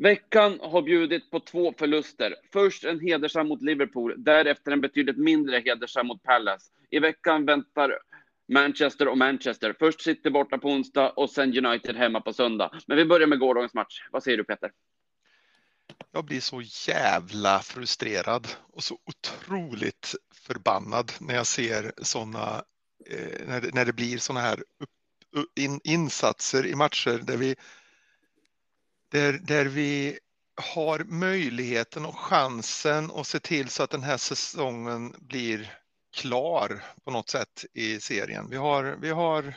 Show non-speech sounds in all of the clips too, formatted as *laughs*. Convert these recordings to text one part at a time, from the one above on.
Veckan har bjudit på två förluster. Först en hedersam mot Liverpool, därefter en betydligt mindre hedersam mot Palace. I veckan väntar Manchester och Manchester. Först City borta på onsdag och sen United hemma på söndag. Men vi börjar med gårdagens match. Vad säger du Peter? Jag blir så jävla frustrerad och så otroligt förbannad när jag ser sådana, eh, när, det, när det blir sådana här upp, in, insatser i matcher där vi, där, där vi har möjligheten och chansen att se till så att den här säsongen blir klar på något sätt i serien. Vi har, vi har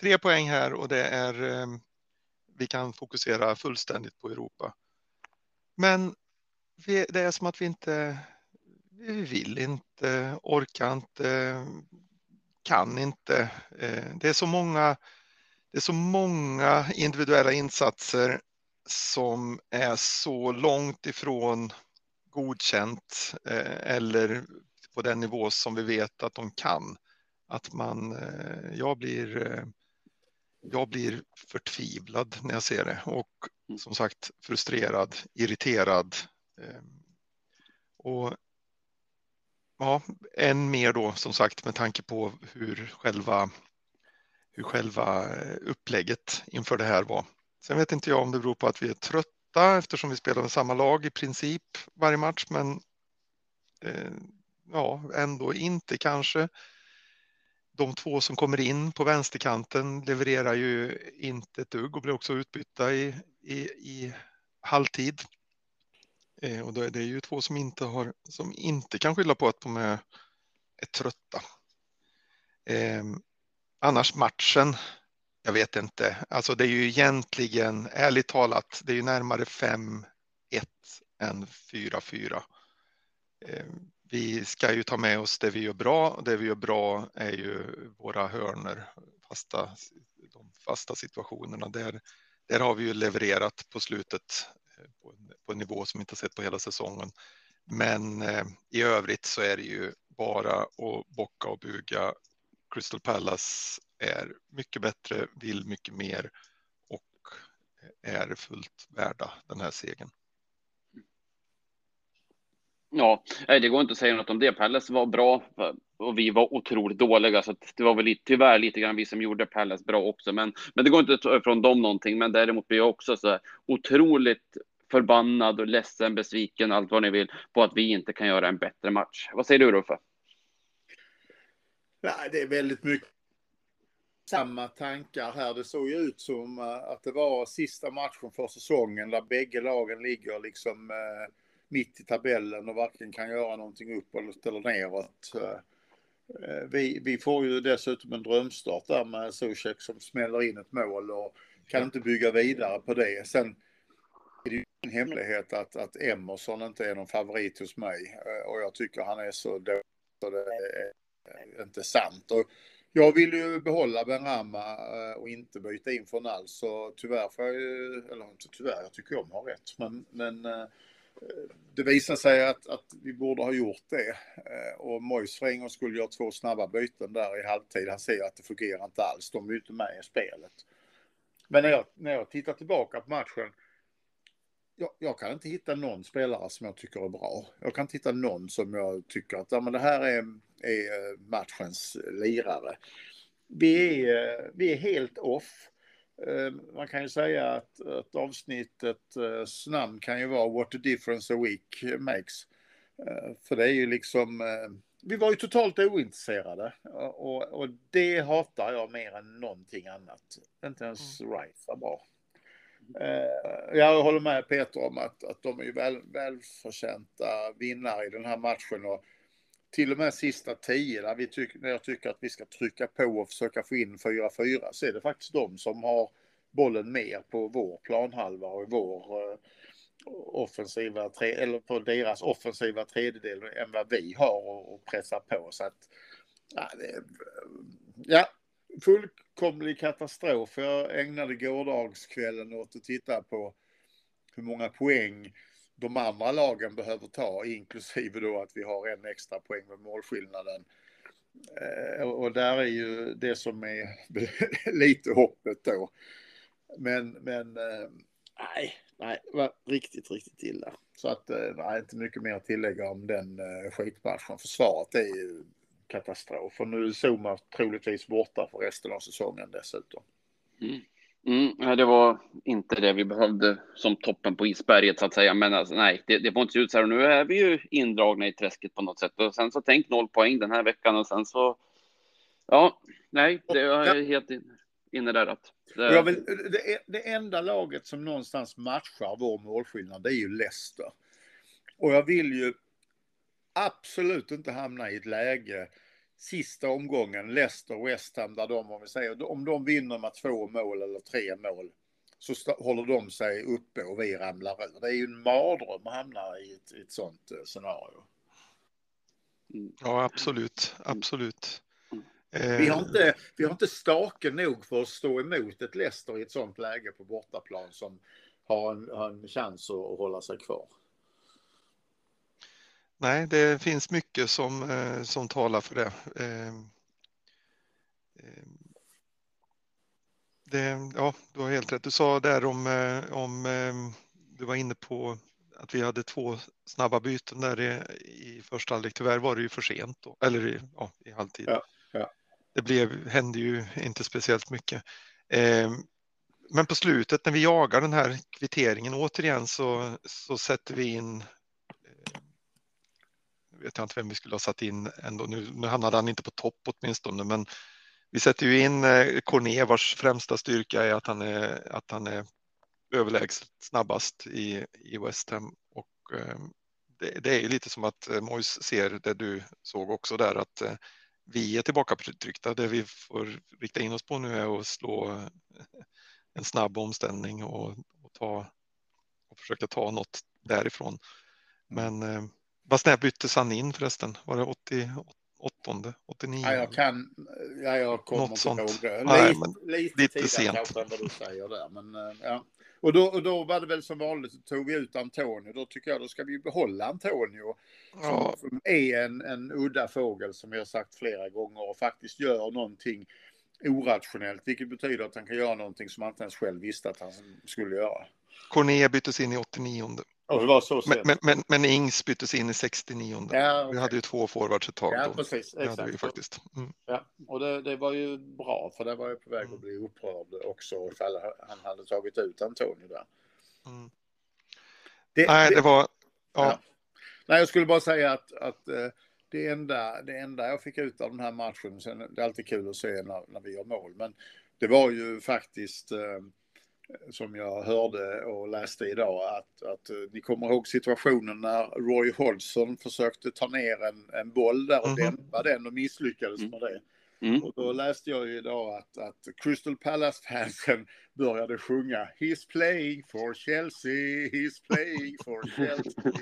tre poäng här och det är eh, vi kan fokusera fullständigt på Europa. Men vi, det är som att vi inte vi vill inte, orkar inte, kan inte. Eh, det är så många, det är så många individuella insatser som är så långt ifrån godkänt eh, eller på den nivå som vi vet att de kan. Att man, eh, jag blir, jag blir förtvivlad när jag ser det och mm. som sagt frustrerad, irriterad. Och ja, än mer då som sagt med tanke på hur själva, hur själva eh, upplägget inför det här var. Sen vet inte jag om det beror på att vi är trötta eftersom vi spelar med samma lag i princip varje match, men eh, ja, ändå inte kanske. De två som kommer in på vänsterkanten levererar ju inte ett dugg och blir också utbytta i, i, i halvtid. Eh, och då är det ju två som inte, har, som inte kan skylla på att de är, är trötta. Eh, annars matchen, jag vet inte. Alltså det är ju egentligen, ärligt talat, det är ju närmare 5-1 än 4-4. Eh, vi ska ju ta med oss det vi gör bra och det vi gör bra är ju våra hörner, fasta, de fasta situationerna. Där, där har vi ju levererat på slutet eh, på en, på en nivå som vi inte sett på hela säsongen. Men eh, i övrigt så är det ju bara att bocka och buga. Crystal Palace är mycket bättre, vill mycket mer och är fullt värda den här segern. Ja, det går inte att säga något om det. Palace var bra och vi var otroligt dåliga, så det var väl tyvärr lite grann vi som gjorde Palace bra också. Men, men det går inte att ta ifrån dem någonting. Men däremot blir jag också så otroligt förbannad och ledsen, besviken, allt vad ni vill, på att vi inte kan göra en bättre match. Vad säger du Ruffe? Nej, det är väldigt mycket samma tankar här. Det såg ju ut som eh, att det var sista matchen för säsongen där bägge lagen ligger liksom eh, mitt i tabellen och varken kan göra någonting uppåt eller neråt. Eh, vi, vi får ju dessutom en drömstart där med Zuzek som smäller in ett mål och kan inte bygga vidare på det. Sen är det ju en hemlighet att, att Emerson inte är någon favorit hos mig och jag tycker han är så dålig så det är inte sant. Och jag vill ju behålla Ben Rama eh, och inte byta in från alls, så tyvärr får jag ju, eller inte tyvärr, jag tycker om har rätt, men, men eh, det visar sig att, att vi borde ha gjort det. Eh, och Mois för en gång skulle göra två snabba byten där i halvtid. Han säger att det fungerar inte alls. De är ju inte med i spelet. Men när jag, när jag tittar tillbaka på matchen jag, jag, kan inte hitta någon spelare som jag tycker är bra. Jag kan inte hitta någon som jag tycker att ja, men det här är, är eh, matchens lirare. Vi är, vi är helt off. Eh, man kan ju säga att, att avsnittets namn kan ju vara What the difference a week makes. Eh, för det är ju liksom, vi var ju totalt ointresserade och, och det hatar jag mer än någonting annat. Inte ens mm. Rice var bra. Eh, jag håller med Peter om att, att de är väl, välförtjänta vinnare i den här matchen. Och till och med sista tio, där vi tyck, när jag tycker att vi ska trycka på och försöka få in 4-4, så är det faktiskt de som har bollen mer på vår planhalva och i vår eh, offensiva, tre, eller på deras offensiva tredjedel än vad vi har att pressa på. Så att, ja, det, ja fullkomlig katastrof. Jag ägnade gårdagskvällen åt att titta på hur många poäng de andra lagen behöver ta, inklusive då att vi har en extra poäng med målskillnaden. Eh, och där är ju det som är *laughs* lite hoppet då. Men, men eh, nej, nej, det var riktigt, riktigt illa. Så att, eh, nej, inte mycket mer att tillägga om den skitmatchen. Försvaret är ju katastrof. Och nu är Zuma troligtvis borta för resten av säsongen dessutom. Mm. Mm, det var inte det vi behövde som toppen på isberget så att säga. Men alltså, nej, det, det får inte se ut så här. Nu är vi ju indragna i träsket på något sätt. Och sen så tänk noll poäng den här veckan och sen så. Ja, nej, det är helt inne där att. Det... Vill, det, det enda laget som någonstans matchar vår målskillnad, det är ju Leicester. Och jag vill ju absolut inte hamna i ett läge sista omgången, Leicester West Ham, där de, om vi säger, om de vinner med två mål eller tre mål, så håller de sig uppe och vi ramlar ur. Det är ju en mardröm att hamna i ett, ett sånt eh, scenario. Mm. Ja, absolut, absolut. Mm. Vi har, inte, vi har inte stake nog för att stå emot ett Leicester i ett sånt läge på bortaplan som har en, har en chans att hålla sig kvar. Nej, det finns mycket som, eh, som talar för det. Ehm, ehm, det. Ja, du har helt rätt. Du sa där om, eh, om ehm, du var inne på att vi hade två snabba byten där i, i första halvlek. Tyvärr var det ju för sent då, eller i, ja, i halvtid. Ja, ja. Det blev, hände ju inte speciellt mycket. Men på slutet när vi jagar den här kvitteringen återigen så, så sätter vi in vet jag inte vem vi skulle ha satt in ändå. Nu, nu hamnade han inte på topp åtminstone, men vi sätter ju in eh, Corné vars främsta styrka är att han är, att han är överlägset snabbast i, i West Ham. Och, eh, det, det, är ju lite som att eh, Mois ser det du såg också där att eh, vi är tillbaka tryckta. Det vi får rikta in oss på nu är att slå en snabb omställning och, och, ta, och försöka ta något därifrån. Men eh, vad snäpp byttes han in förresten? Var det 88, 89? Ja, jag kan, ja, jag kommer inte ihåg det. Nej, lite, lite, lite sent. kanske än vad du säger där. Men, eh, ja. och, då, och då var det väl som vanligt, tog vi ut Antonio. Då tycker jag då ska vi behålla Antonio. Som, ja. som är en, en udda fågel som jag har sagt flera gånger och faktiskt gör någonting orationellt. Vilket betyder att han kan göra någonting som han inte ens själv visste att han skulle göra. Corné byttes in i 89. Oh, det var så men, men, men, men, Ings byttes in i 69. Ja, okay. Vi hade ju två forwards ett tag. Ja, då. precis. Exakt. Vi faktiskt. Mm. Ja, och det, det, var ju bra, för det var ju på väg att bli upprörd också ifall han hade tagit ut Antonio där. Mm. Det, Nej, det, det var... Ja. ja. Nej, jag skulle bara säga att, att eh, det, enda, det enda jag fick ut av den här matchen, sen, det är alltid kul att se när, när vi gör mål, men det var ju faktiskt eh, som jag hörde och läste idag att, att eh, ni kommer ihåg situationen när Roy Hodgson försökte ta ner en, en boll där och mm -hmm. dämpa den och misslyckades mm. med det. Mm. Och då läste jag idag att, att Crystal Palace-fansen *laughs* började sjunga He's playing for Chelsea, he's playing for Chelsea.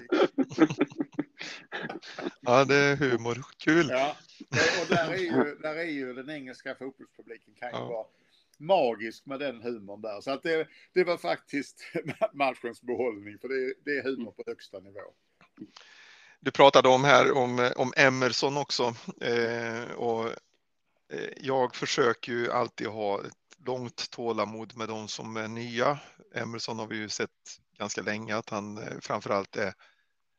*laughs* ja, det är humor. Kul. Ja, och där är ju, *laughs* där är ju den engelska fotbollspubliken kan ju ja. vara magisk med den humorn där. Så att det, det var faktiskt *laughs* matchens behållning, för det, det är humor på högsta nivå. Du pratade om här om, om Emerson också. Eh, och eh, jag försöker ju alltid ha ett långt tålamod med de som är nya. Emerson har vi ju sett ganska länge att han eh, framförallt är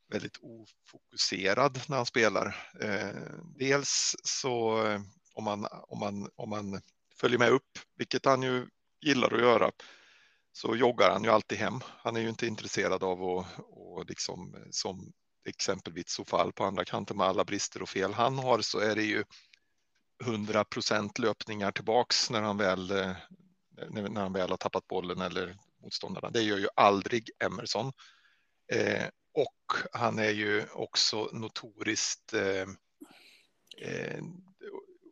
väldigt ofokuserad när han spelar. Eh, dels så eh, om man, om man, om man följer med upp, vilket han ju gillar att göra, så joggar han ju alltid hem. Han är ju inte intresserad av att och liksom som exempelvis Sofall på andra kanten med alla brister och fel han har så är det ju 100 procent löpningar tillbaks när han väl när han väl har tappat bollen eller motståndarna. Det gör ju aldrig Emerson. Eh, och han är ju också notoriskt eh, eh,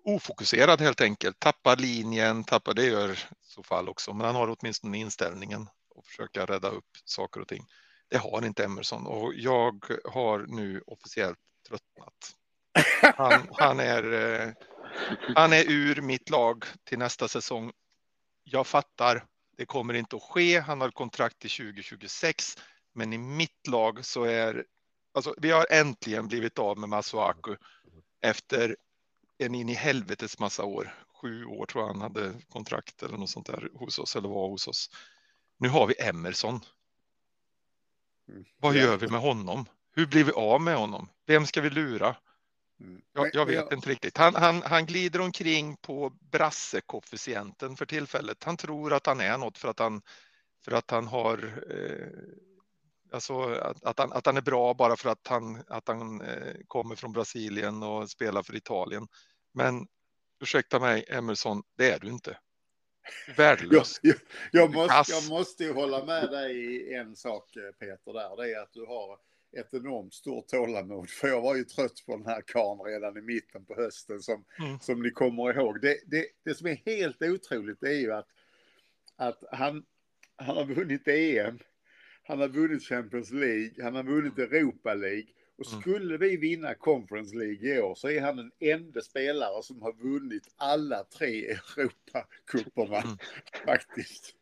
ofokuserad helt enkelt. Tappar linjen, tappar det gör så fall också, men han har åtminstone inställningen och försöka rädda upp saker och ting. Det har inte Emerson och jag har nu officiellt tröttnat. Han, han, är, eh, han är ur mitt lag till nästa säsong. Jag fattar, det kommer inte att ske. Han har kontrakt till 2026, men i mitt lag så är alltså, vi har äntligen blivit av med Masuaku efter en in i helvetes massa år. Sju år tror jag han hade kontrakt eller något sånt där hos oss eller var hos oss. Nu har vi Emerson. Mm. Vad gör vi med honom? Hur blir vi av med honom? Vem ska vi lura? Mm. Jag, jag vet inte riktigt. Han, han, han glider omkring på brassekoefficienten för tillfället. Han tror att han är något för att han, för att han har eh, alltså att, att, han, att han är bra bara för att han, att han eh, kommer från Brasilien och spelar för Italien. Men ursäkta mig, Emerson, det är du inte. Jag, Värdelös. jag, jag, Pass. måste, jag måste ju hålla med dig i en sak eh, Peter där. Det är att du har ett enormt stort tålamod. För jag var ju trött på den här karln redan i mitten på hösten som, Mm. som ni kommer ihåg. Det, det, det som är helt otroligt det är ju att, att han, han har vunnit EM. Han har vunnit Champions League. Han har vunnit Europa League. Och Mm. skulle vi vinna Conference League i år så är han den enda spelare som har vunnit alla tre Europacuperna. Mm. *laughs* Faktiskt.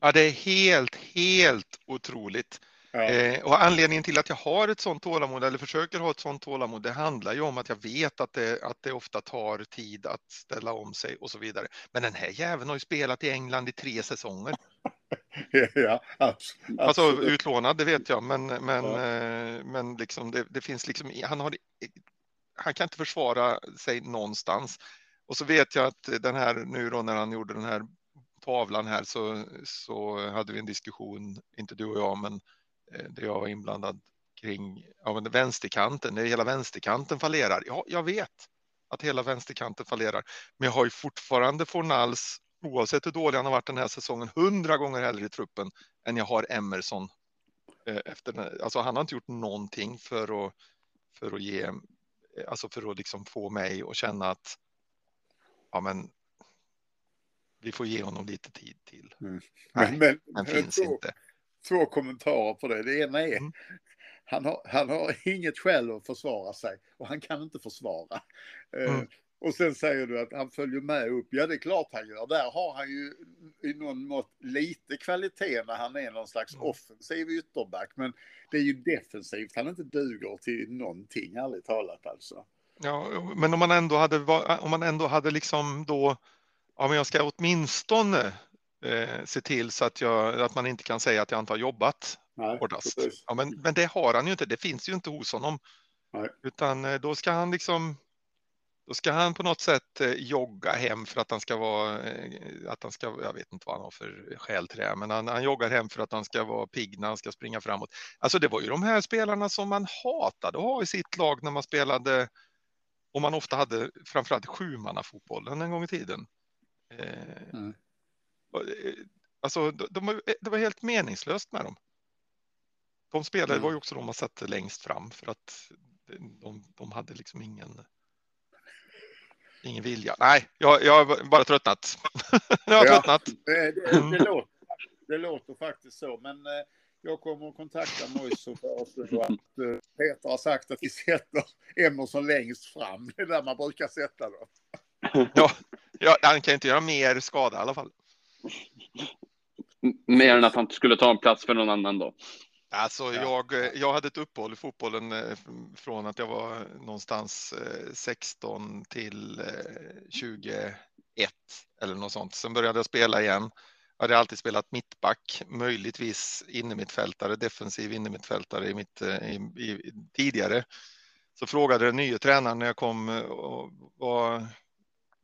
Ja, det är helt, helt otroligt. Ja. Eh, och anledningen till att jag har ett sånt tålamod eller försöker ha ett sånt tålamod, det handlar ju om att jag vet att det, att det ofta tar tid att ställa om sig och så vidare. Men den här jäveln har ju spelat i England i tre säsonger. *laughs* ja, Alltså absolut. utlånad, det vet jag, men, men, Ja. eh, men liksom det, det finns liksom, han har, han kan inte försvara sig någonstans. Och så vet jag att den här nu då när han gjorde den här tavlan här så, så hade vi en diskussion, inte du och jag, men där jag var inblandad kring ja, men vänsterkanten, när hela vänsterkanten fallerar. Ja, jag vet att hela vänsterkanten fallerar, men jag har ju fortfarande Fornals, oavsett hur dålig han har varit den här säsongen, hundra gånger hellre i truppen än jag har Emerson. eh, Efter den, alltså han har inte gjort någonting för att, för att ge, alltså för att liksom få mig att känna att ja, men vi får ge honom lite tid till. Mm. Nej, Men, men, Den finns två, inte. Två kommentarer på det. Det ena är Mm. han, har, han har inget skäl att försvara sig och han kan inte försvara. Eh, Mm. och sen säger du att han följer med upp. Ja, det är klart han gör. Där har han ju i någon mått lite kvalitet när han är någon slags Mm. offensiv ytterback. Men det är ju defensivt han inte duger till någonting, ärligt talat alltså. Ja, men om man ändå hade, om man ändå hade liksom då, ja men jag ska åtminstone eh, se till så att, jag, att man inte kan säga att jag inte har jobbat Nej, hårdast. precis. Ja, men, men det har han ju inte, det finns ju inte hos honom. Nej. Utan eh, då ska han liksom, då ska han på något sätt eh, jogga hem för att han ska vara, eh, att han ska, jag vet inte vad han har för skäl till det, men han, han joggar hem för att han ska vara pigg när han ska springa framåt. Alltså det var ju de här spelarna som man hatade att ha i sitt lag när man spelade, och man ofta hade framförallt sjumannafotbollen en gång i tiden. Mm. Eh, Alltså de, var- det var helt meningslöst med dem. De spelade Mm. var ju också de man satte längst fram för att de, de hade liksom ingen ingen vilja. Nej, jag, jag har bara tröttnat. *laughs* jag har Ja. tröttnat. Det, det, det, låter, det låter faktiskt så, men eh, jag kommer att kontakta Moise och föreslå att eh, Peter har sagt att vi sätter Emerson längst fram. Det är där man brukar sätta dem. Ja, han kan inte göra mer skada i alla fall. Mer än att han skulle ta en plats för någon annan då. Alltså, Ja. jag, eh, jag hade ett uppehåll i fotbollen eh, från att jag var någonstans eh, 16 till eh, 21 eller något sånt. Sen började jag spela igen. Jag hade alltid spelat mittback, möjligtvis innermittfältare, defensiv innermittfältare i mitt, i, i, tidigare. Så frågade den nya tränaren när jag kom, vad,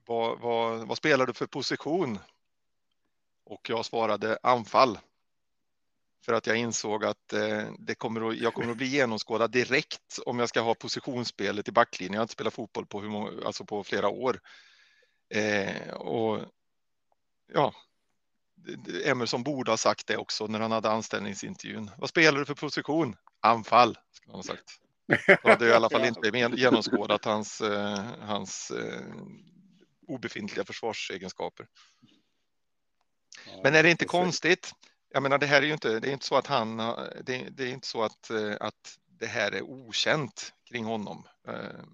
vad, vad, vad spelar du för position? Och jag svarade anfall. För att jag insåg att eh, det kommer att, jag kommer att bli genomskådad direkt om jag ska ha positionsspelet i backlinjen. Jag har inte spelat fotboll på, hur många, alltså på flera år. Eh, och ja, Emerson borde ha sagt det också när han hade anställningsintervjun. Vad spelar du för position? Anfall, skulle han ha sagt. Då hade jag i alla fall inte genomskådat hans, eh, hans eh, obefintliga försvarsegenskaper. Men är det inte konstigt? Jag menar, det här är ju inte, det är inte så att han, det, det är inte så att, eh, att det här är okänt kring honom. eh,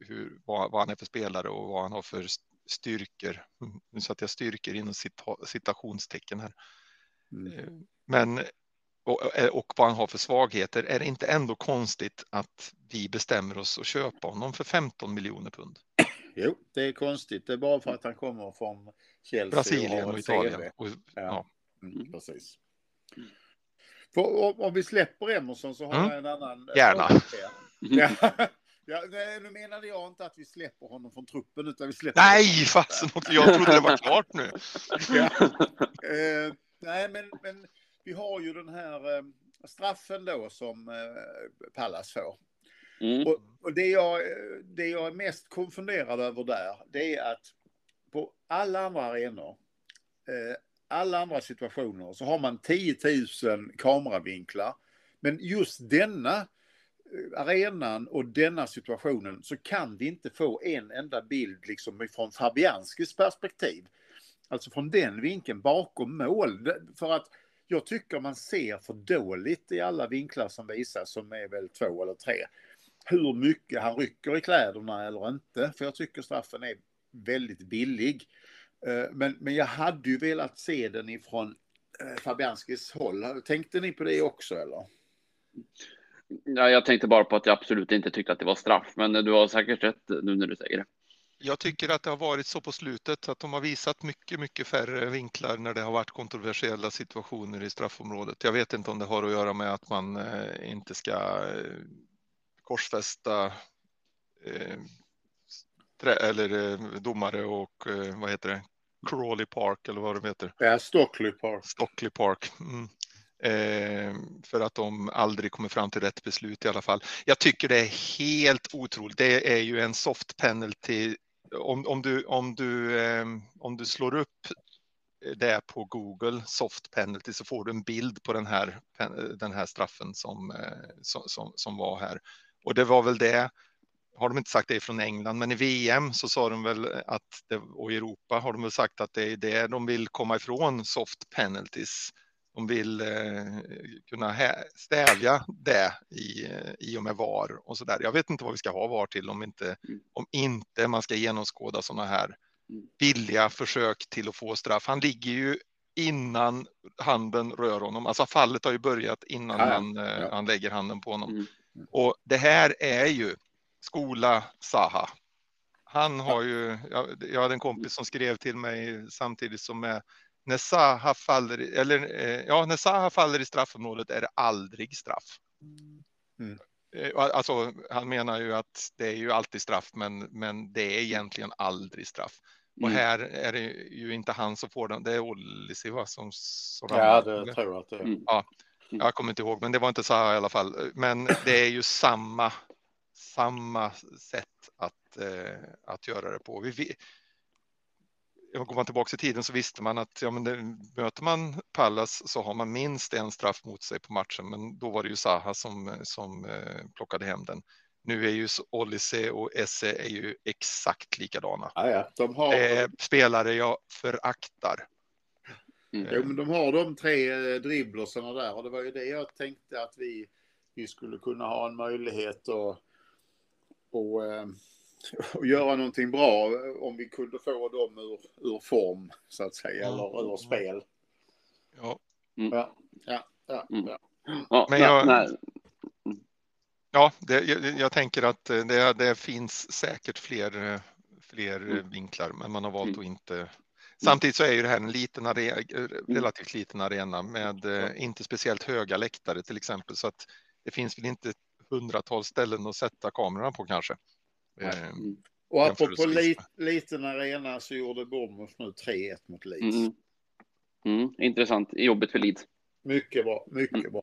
Hur, vad, vad han är för spelare och vad han har för styrkor. Nu satte jag styrkor inom cita- citationstecken här. Mm. Eh, Men och, och vad han har för svagheter. Är det inte ändå konstigt att vi bestämmer oss att köpa honom för 15 miljoner pund? Jo, det är konstigt. Det är bara för att han kommer från Chelsea Brasilien och ett Italien. Och, Ja. Mm, precis. För om vi släpper Emerson så har Mm. jag en annan... Gärna. *laughs* Ja. Ja, nej, nu menade jag inte att vi släpper honom från truppen utan vi släpper... Nej, fasen. Jag trodde det var klart nu. *laughs* Ja. Eh, nej, men, men vi har ju den här eh, straffen då som eh, Pallas får. Mm. Och, och det, jag, det jag är mest konfunderad över där, det är att på alla andra arenor, eh, alla andra situationer så har man 10 000 kameravinklar. Men just denna eh, arenan och denna situationen så kan vi inte få en enda bild liksom från Fabianskis perspektiv. Alltså från den vinkeln bakom mål. För att jag tycker man ser för dåligt i alla vinklar som visas, som är väl två eller tre, hur mycket han rycker i kläderna eller inte. För jag tycker straffen är väldigt billig. Eh, Men, men jag hade ju velat se den ifrån eh, Fabianskis håll. Tänkte ni på det också eller? Ja, jag tänkte bara på att jag absolut inte tyckte att det var straff, men du har säkert rätt nu när du säger det. Jag tycker att det har varit så på slutet att de har visat mycket, mycket färre vinklar när det har varit kontroversiella situationer i straffområdet. Jag vet inte om det har att göra med att man eh, inte ska korsfästa eh, trä, eller eh, domare och eh, vad heter det? Crawley Park eller vad det heter. Ja, Stockley Park. Stockley Park. Mm. Eh, för att de aldrig kommer fram till rätt beslut i alla fall. Jag tycker det är helt otroligt. Det är ju en soft penalty. Om, om, du, om, du, eh, om du slår upp det på Google, soft penalty, så får du en bild på den här, den här straffen som, eh, som, som, som var här. Och det var väl det, har de inte sagt det från England, men i VM så sa de väl att, det, och i Europa har de väl sagt att det är det de vill komma ifrån soft penalties. De vill eh, kunna stävja det i, i och med VAR och så där. Jag vet inte vad vi ska ha VAR till om inte, Mm. om inte man ska genomskåda sådana här Mm. billiga försök till att få straff. Han ligger ju innan handen rör honom. Alltså fallet har ju börjat innan Ja, ja. han, eh, Ja. han lägger handen på honom. Mm. Och det här är ju skola Saha. Han har ju, jag, jag hade en kompis som skrev till mig samtidigt som med när Saha faller, eller eh, ja, när Saha faller i straffområdet är det aldrig straff. Mm. Eh, Alltså, han menar ju att det är ju alltid straff, men, men det är egentligen aldrig straff. Och Mm. här är det ju inte han som får den, det är Olisi va, som, som Ja, det tror jag att det är. Mm. Jag kommer inte ihåg, men det var inte Saha i alla fall. Men det är ju samma, samma sätt att, eh, att göra det på. Vi, vi, går man tillbaka i tiden så visste man att ja, men det, möter man Pallas så har man minst en straff mot sig på matchen. Men då var det ju Saha som, som eh, plockade hem den. Nu är ju Olise och Esse är ju exakt likadana. Ja, ja. De har, Eh, spelare jag föraktar. Mm. jo, men de har de tre eh, dribblersarna där och det var ju det jag tänkte att vi, vi skulle kunna ha en möjlighet att och, eh, *laughs* och göra någonting bra eh, om vi kunde få dem ur, ur form så att säga, Ja. eller ur spel. Ja, Ja, ja, ja. Mm. ja. Ja, Men jag- nej. Ja, det, jag, jag tänker att eh, det, det finns säkert fler, eh, fler eh, Mm. vinklar, men man har valt Mm. att inte. Samtidigt så är ju det här en liten arena, relativt liten arena med eh, inte speciellt höga läktare till exempel, så att det finns väl inte hundratals ställen att sätta kamerorna på kanske. Eh, Mm. Och apropå lit, liten arena så gjorde Bournemouth nu 3-1 mot Leeds. Mm. Mm. Intressant. Jobbigt för Leeds. Mycket bra, mycket Mm. bra.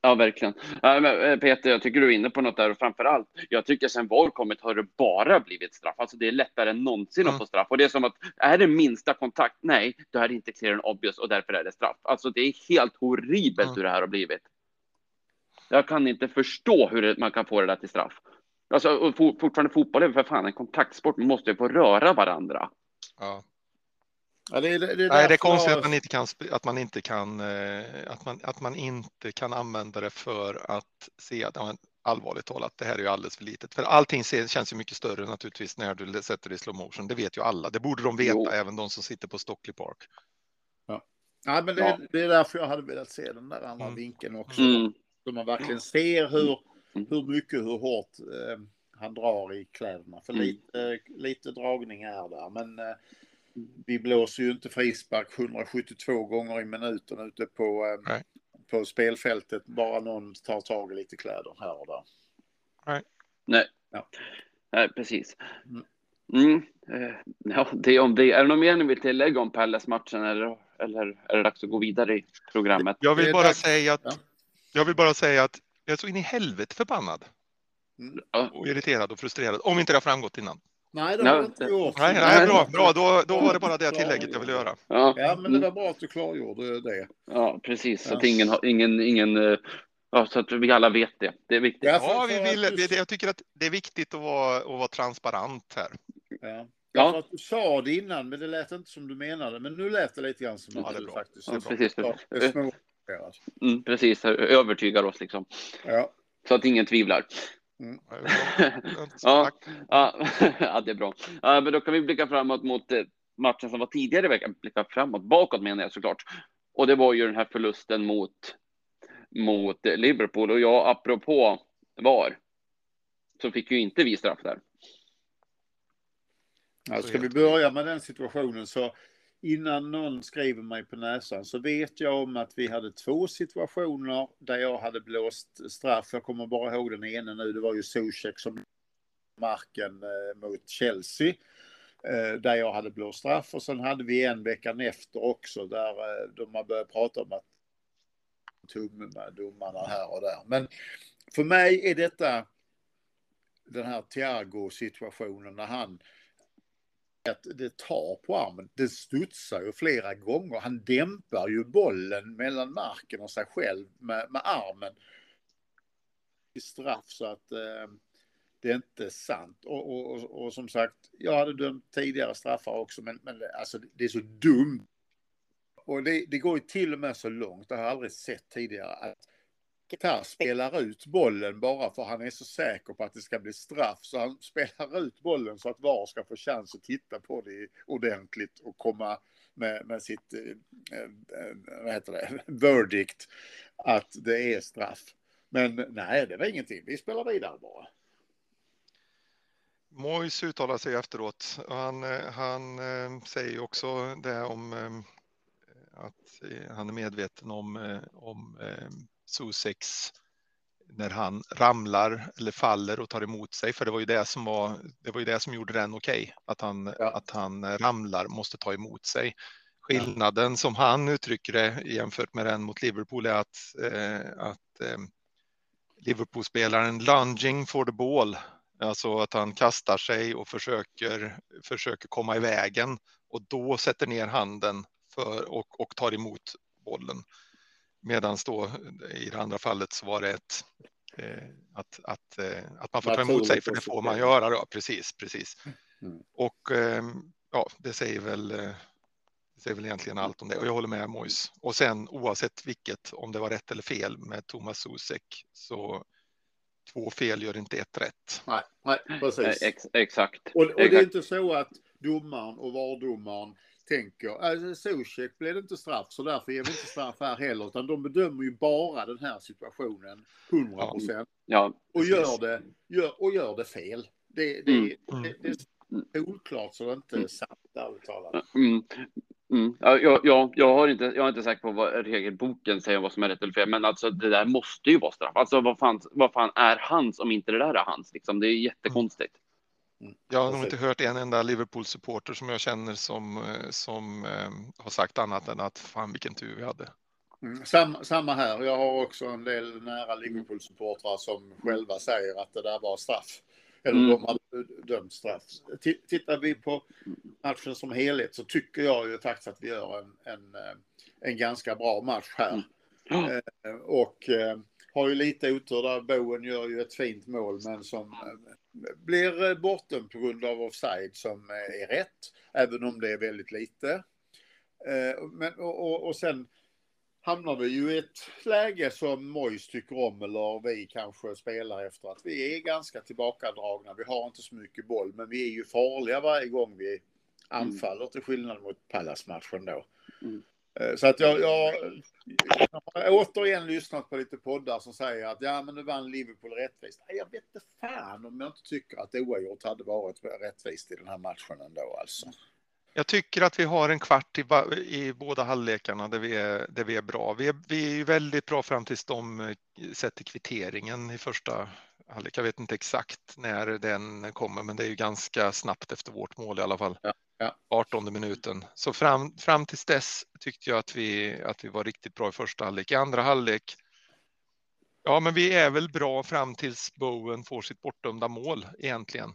Ja, verkligen. Eh, Peter, jag tycker du är inne på något där och framför allt, jag tycker sen VAR kommit har det bara blivit straff. Alltså det är lättare än någonsin Mm. att få straff. Och det är som att, är det minsta kontakt? Nej, då är det inte clear and obvious och därför är det straff. Alltså det är helt horribelt Mm. hur det här har blivit. Jag kan inte förstå hur man kan få det där till straff. Alltså fortfarande fotboll är för fan en kontaktsport. Man måste ju få röra varandra. ja. Ja, det, det, är Nej, det är konstigt att man inte kan, att man inte kan, eh, att man, att man inte kan använda det för att se att, ja, allvarligt talat, det här är ju alldeles för litet. För allting känns ju mycket större naturligtvis när du sätter det i slow motion. Det vet ju alla. Det borde de veta, Jo. även de som sitter på Stockley Park. Ja, men det, Ja. det är därför jag hade velat se den där andra Mm. vinkeln också. Mm. Så man verkligen ser hur, Mm. hur mycket, hur hårt eh, han drar i kläderna. För Mm. lite, lite dragning är där. Men eh, vi blåser ju inte frispark 172 gånger i minuten ute på, Nej. på spelfältet. Bara någon tar tag i lite kläder här och där. Nej. Ja. Nej, precis. Mm. Mm. eh, Ja, det om det. Är det något mer ni vill tillägga om Pallas-matchen eller, eller är det dags att gå vidare i programmet? Jag vill bara säga att Ja. jag vill bara säga att jag är så in i helvete förbannad Mm. Och irriterad och frustrerad. Om inte det har framgått innan. Nej, det har jag inte det- gjort. Nej, nej bra, bra. Då, då var det bara det tillägget jag ville göra. ja, Ja, men det var bra att du klargjorde det. ja precis. Så att ingen, ingen, ingen, eh, ja, så att vi alla vet det. Det är viktigt. Ja, för- Ja, för vi att vill, du- vi, jag tycker att det är viktigt att vara, att vara transparent här. Ja. Ja. Att du sa det innan, men det lät inte som du menade. Men nu lät det lite grann som Ja, det är du bra. faktiskt Ja, precis. Ja, det små- Mm, precis, övertygar oss liksom. Ja. Så att ingen tvivlar. *laughs* Ja. Tack. Ja, *laughs* ja, det är bra. Ja, men då kan vi blicka framåt mot eh, matchen som var tidigare i veckan. Blicka framåt, bakåt menar jag såklart. Och det var ju den här förlusten mot, mot eh, Liverpool. Och jag, apropå VAR, så fick ju inte vi straff där. Ja, ska vi börja med den situationen så innan någon skriver mig på näsan så vet jag om att vi hade två situationer där jag hade blåst straff. Jag kommer bara ihåg den ena nu. Det var ju Zuzek som marken eh, mot Chelsea. Eh, där jag hade blåst straff och sen hade vi en veckan efter också där eh, de har börjat prata om att tumme med domarna här och där. Men för mig är detta den här Thiago situationen när han att det tar på armen. Det studsar ju flera gånger. Han dämpar ju bollen mellan marken och sig själv med, med armen. I straff så att eh, det är inte sant. Och, och, och, och som sagt, jag hade dömt tidigare straffar också, men, men alltså, det är så dumt. Och det, det går ju till och med så långt, det har jag aldrig sett tidigare, att Qatar spelar ut bollen bara för han är så säker på att det ska bli straff. Så han spelar ut bollen så att VAR ska få chans att titta på det ordentligt och komma med, med sitt, eh, eh, vad heter det, *laughs* verdict att det är straff. Men nej, det var ingenting. Vi spelar vidare bara. Mois uttalar sig efteråt. och Han, eh, han säger också det om att han är medveten om, om Sussex när han ramlar eller faller och tar emot sig. För det var ju det som var. Det var ju det som gjorde den okej. att han Ja. att han ramlar måste ta emot sig. Skillnaden som han uttrycker det jämfört med den mot Liverpool är att eh, att eh, Liverpool-spelaren lunging for the ball Alltså att han kastar sig och försöker, försöker komma i vägen och då sätter ner handen för, och, och tar emot bollen. Medan då i det andra fallet så var det ett, eh, att, att, eh, att man får ta emot sig, för det får man göra. Då. Precis, precis. Mm. Och eh, ja, det säger väl det säger väl egentligen allt om det och jag håller med Mois. Och sen oavsett vilket, om det var rätt eller fel med Thomas Susek så två fel gör inte ett rätt. Nej, nej precis. Ex, exakt. Och, och det är inte så att domaren och VAR-domaren tänker, alltså Zuzek blev det inte straff så därför ger vi inte straff här heller. Utan de bedömer ju bara den här situationen 100 procent. Ja, Och gör det, gör, och gör det fel. Det, det, Mm. det, det är solklart så det inte är sant, ärligt talat. Mm. Mm. Ja, jag, jag, har inte, jag har inte sagt på vad regelboken säger vad som är rätt eller fel, men alltså det där måste ju vara straff. Alltså vad fan, vad fan är hans om inte det där är hans? Liksom, det är jättekonstigt. Jag har nog inte hört en enda Liverpool-supporter som jag känner som, eh, som eh, har sagt annat än att fan vilken tur vi hade. Mm. Samma, samma här. Jag har också en del nära Liverpool-supportrar som själva säger att det där var straff. Eller Mm. de hade dömt straff. T- Tittar vi på matchen som helhet så tycker jag ju faktiskt att vi gör en, en, eh, en ganska bra match här. Ja. Eh, Och eh, har ju lite otur där. Bowen gör ju ett fint mål men som eh, blir eh, bortdömd på grund av offside som eh, är rätt. Även om det är väldigt lite. Eh, Men, och, och, sen hamnar vi ju i ett läge som Mois tycker om eller vi kanske spelar efter att vi är ganska tillbakadragna. Vi har inte så mycket boll men vi är ju farliga varje gång vi anfaller till skillnad mot Pallas-matchen då. Mm. Så att jag, jag, jag har återigen lyssnat på lite poddar som säger att ja men nu vann Liverpool rättvist. Nej, Jag vet inte fan om jag inte tycker att oavgjort hade varit rättvist i den här matchen ändå alltså. Jag tycker att vi har en kvart i, i båda halvlekarna där vi är, där vi är bra. Vi är, vi är väldigt bra fram tills de eh, sätter kvitteringen i första halvlek. Jag vet inte exakt när den kommer, men det är ju ganska snabbt efter vårt mål i alla fall. Ja, ja. 18 minuten. Så fram, fram tills dess tyckte jag att vi, att vi var riktigt bra i första halvlek. I andra halvlek Ja, men vi är väl bra fram tills Bowen får sitt bortdömda mål egentligen.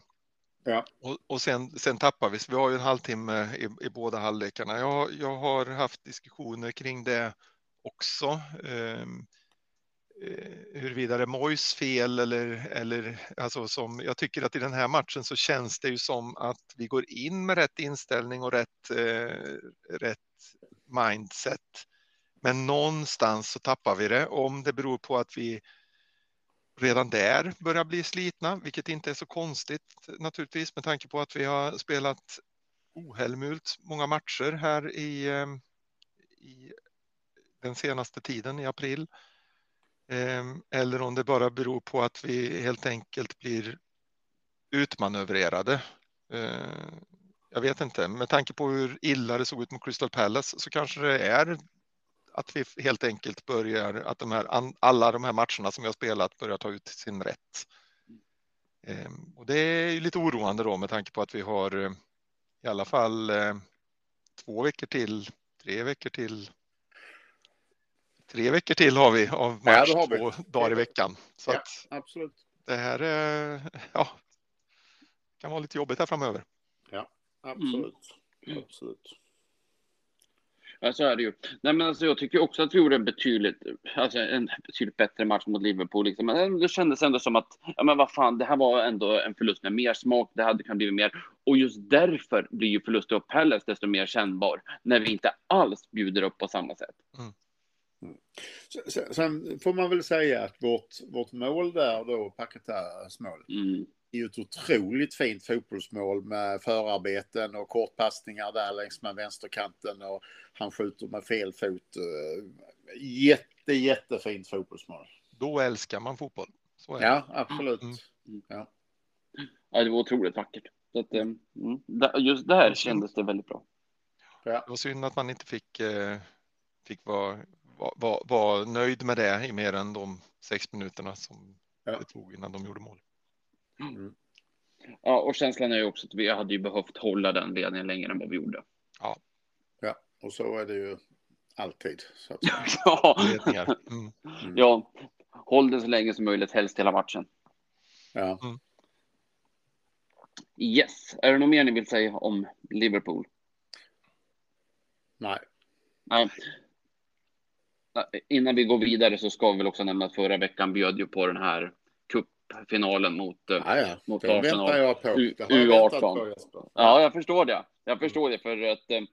Ja. Och, och sen, sen tappar vi, så vi har ju en halvtimme i, i båda halvlekarna. Jag, jag har haft diskussioner kring det också. Um, Eh, huruvida det är Mois fel eller, eller alltså som jag tycker att i den här matchen så känns det ju som att vi går in med rätt inställning och rätt, eh, rätt mindset. Men någonstans så tappar vi det. Om det beror på att vi redan där börjar bli slitna, vilket inte är så konstigt naturligtvis med tanke på att vi har spelat ohelmult många matcher här i, eh, i den senaste tiden i april. Ehm, eller om det bara beror på att vi helt enkelt blir utmanövrerade. Ehm, jag vet inte, med tanke på hur illa det såg ut mot Crystal Palace så kanske det är att vi helt enkelt börjar, att de här, alla de här matcherna som vi har spelat börjar ta ut sin rätt. Ehm, och det är ju lite oroande då med tanke på att vi har eh, i alla fall eh, två veckor till, tre veckor till. Tre veckor till har vi av match ja, två dagar i veckan. Så ja, absolut. Det här ja, kan vara lite jobbigt här framöver. Ja, absolut. Mm. absolut. Ja, så är det ju. Nej, men alltså, jag tycker också att vi gjorde en betydligt, alltså, en betydligt bättre match mot Liverpool. Liksom. Men det kändes ändå som att, ja men vad fan, det här var ändå en förlust med mer smak. Det hade kunnat bli mer. Och just därför blir ju förlusten av Palace desto mer kännbar. När vi inte alls bjuder upp på samma sätt. Mm. Mm. Sen får man väl säga att vårt, vårt mål där då, Paketas mål, mm är ju ett otroligt fint fotbollsmål med förarbeten och kortpassningar där längs med vänsterkanten och han skjuter med fel fot. Jätte, jättefint fotbollsmål. Då älskar man fotboll. ja, absolut. Mm. Ja. ja, det var otroligt vackert. Så att, mm, just där kändes det väldigt bra. Ja. Det var synd att man inte fick, eh, fick vara, var, var nöjd med det i mer än de sex minuterna som ja. det tog innan de gjorde mål. Mm. Ja, och känslan är ju också att vi hade ju behövt hålla den ledningen längre än vad vi gjorde. Ja, ja och så är det ju alltid. Så att *laughs* ja. Mm. Mm. ja, håll det så länge som möjligt, helst hela matchen. Ja. Mm. Yes, är det något mer ni vill säga om Liverpool? Nej. Nej. Innan vi går vidare så ska vi väl också nämna att förra veckan bjöd ju på den här finalen mot, eh, ja, ja. mot det Arsenal. Väntar jag på. U18. ja, jag förstår det. Jag förstår det för att um,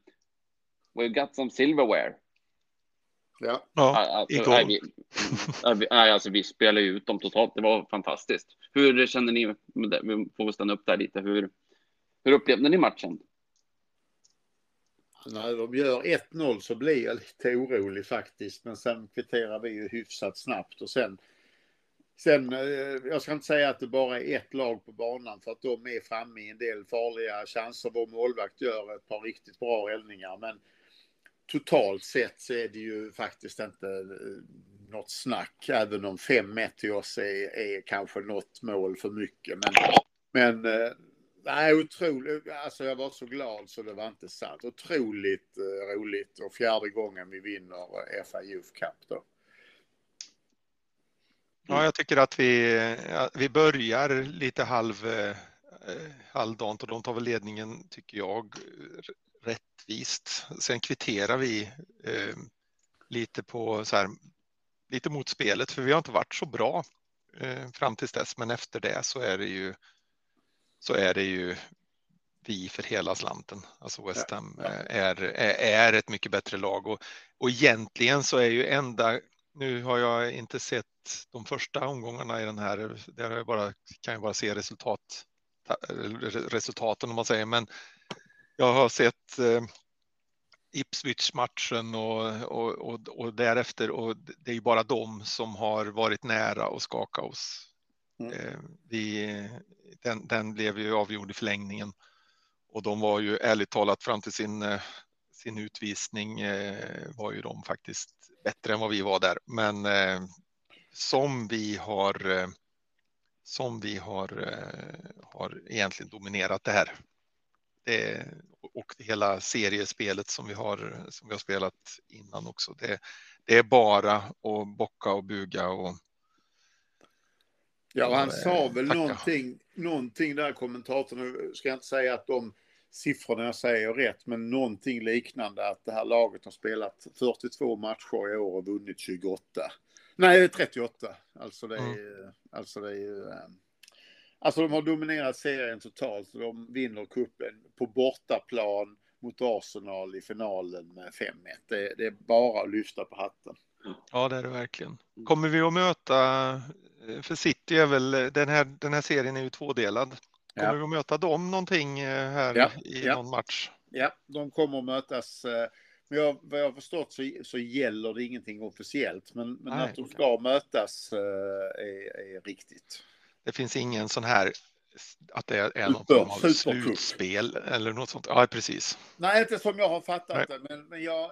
we've got some silverware. Ja, ja alltså, nej, vi, nej, alltså vi spelade ju ut dem totalt. Det var fantastiskt. Hur känner ni? Vi får stanna upp där lite. Hur, hur upplevde ni matchen? När de gör 1-0 så blir jag lite orolig faktiskt. Men sen kvitterar vi ju hyfsat snabbt och sen Sen, eh, jag ska inte säga att det bara är ett lag på banan för att de är framme i en del farliga chanser. Vår målvakt gör ett par riktigt bra räddningar men totalt sett så är det ju faktiskt inte eh, något snack. Även om 5-1 till oss är, är kanske något mål för mycket. Men, men eh, nej, otroligt. Alltså jag var så glad så det var inte sant. Otroligt eh, roligt och fjärde gången vi vinner eh, FA Youth Cup då. Ja, jag tycker att vi, vi börjar lite halv, eh, halvdant och de tar väl ledningen, tycker jag, rättvist. Sen kvitterar vi eh, lite på så här, lite mot spelet, för vi har inte varit så bra eh, fram tills dess, men efter det så är det ju så är det ju vi för hela slanten. Alltså West Ham är, är, är ett mycket bättre lag och, och egentligen så är ju enda nu har jag inte sett de första omgångarna i den här. Där jag bara, kan jag bara se resultat, resultaten om man säger, men jag har sett eh, Ipswich-matchen och, och, och, och, därefter och det är ju bara de som har varit nära att skaka oss. Mm. Eh, vi, den, den blev ju avgjord i förlängningen och de var ju ärligt talat fram till sin, eh, sin utvisning eh, var ju de faktiskt bättre än vad vi var där. Men som vi har som vi har, har egentligen dominerat det här. Det, och hela seriespelet som vi har, som vi har spelat innan också. Det, det är bara att bocka och buga och Ja, han sa väl tacka. någonting, någonting där kommentatorn, nu ska jag inte säga att de siffrorna jag säger är rätt, men någonting liknande att det här laget har spelat 42 matcher i år och vunnit 28. Nej, 38. Alltså det är, mm. alltså det är ju... Eh, alltså de har dominerat serien totalt. De vinner kuppen på bortaplan mot Arsenal i finalen med 5-1. Det, det, är bara att lyfta på hatten. Ja, det är det verkligen. Kommer vi att möta, för City är väl, den här, den här serien är ju tvådelad. Kommer ja. vi att möta dem någonting eh, här ja. i ja. någon match? Ja, de kommer att mötas. Eh, men jag, vad jag har förstått så, så gäller det ingenting officiellt. Men, men Nej, att de ska mötas är, är riktigt. Det finns ingen sån här att det är någon form av slutspel eller något sånt. Ja, precis. Nej, inte som jag har fattat Nej. det, men, men jag,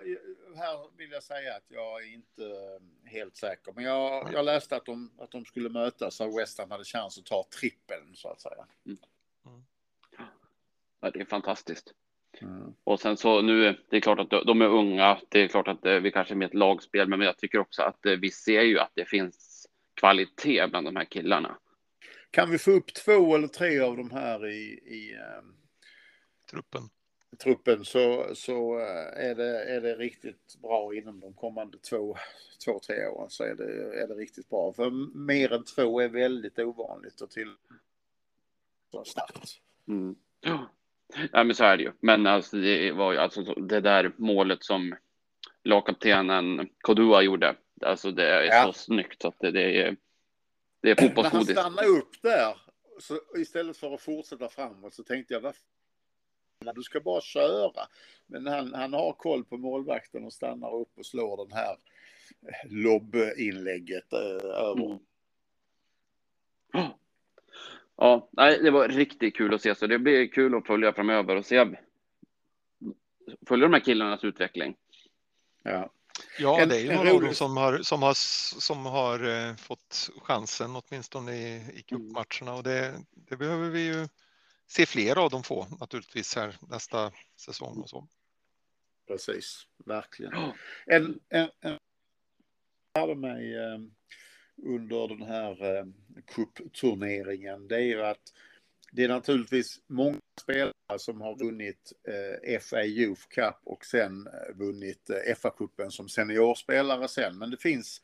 här vill jag säga att jag är inte eh, helt säker. Men jag, jag läste att de, att de skulle mötas och West Ham hade chans att ta trippeln så att säga. Mm. Mm. Ja, det är fantastiskt. Mm. Och sen så nu, det är klart att de är unga. Det är klart att eh, vi kanske är med ett lagspel, men jag tycker också att eh, vi ser ju att det finns kvalitet bland de här killarna. Kan vi få upp två eller tre av de här i, i um, truppen, truppen så, så uh, är, det, är det riktigt bra inom de kommande två, två tre åren så är det, är det riktigt bra. För mer än två är väldigt ovanligt och till så starkt. Mm. Ja, men så är det ju. Men alltså, det var ju alltså det där målet som lagkaptenen Kodua gjorde. Alltså det är ja. så snyggt att det, det är det är fotbollsgodis. När han stannar upp där, så istället för att fortsätta framåt så tänkte jag, vad du ska bara köra. Men han, han har koll på målvakten och stannar upp och slår den här eh, lobbinlägget eh, över. Mm. Ja, nej, det var riktigt kul att se, så det blir kul att följa framöver och se följa de här killarnas utveckling. Ja. Ja, en, det är ju några dem som har, som har, som har eh, fått chansen åtminstone i, i cupmatcherna och det, det behöver vi ju se fler av dem få naturligtvis här nästa säsong och så. Precis, verkligen. En, en, en hade mig eh, under den här eh, cupturneringen, det är ju att det är naturligtvis många spelare som har vunnit eh, FA Youth Cup och sen eh, vunnit eh, FA-cupen som seniorspelare sen. Men det finns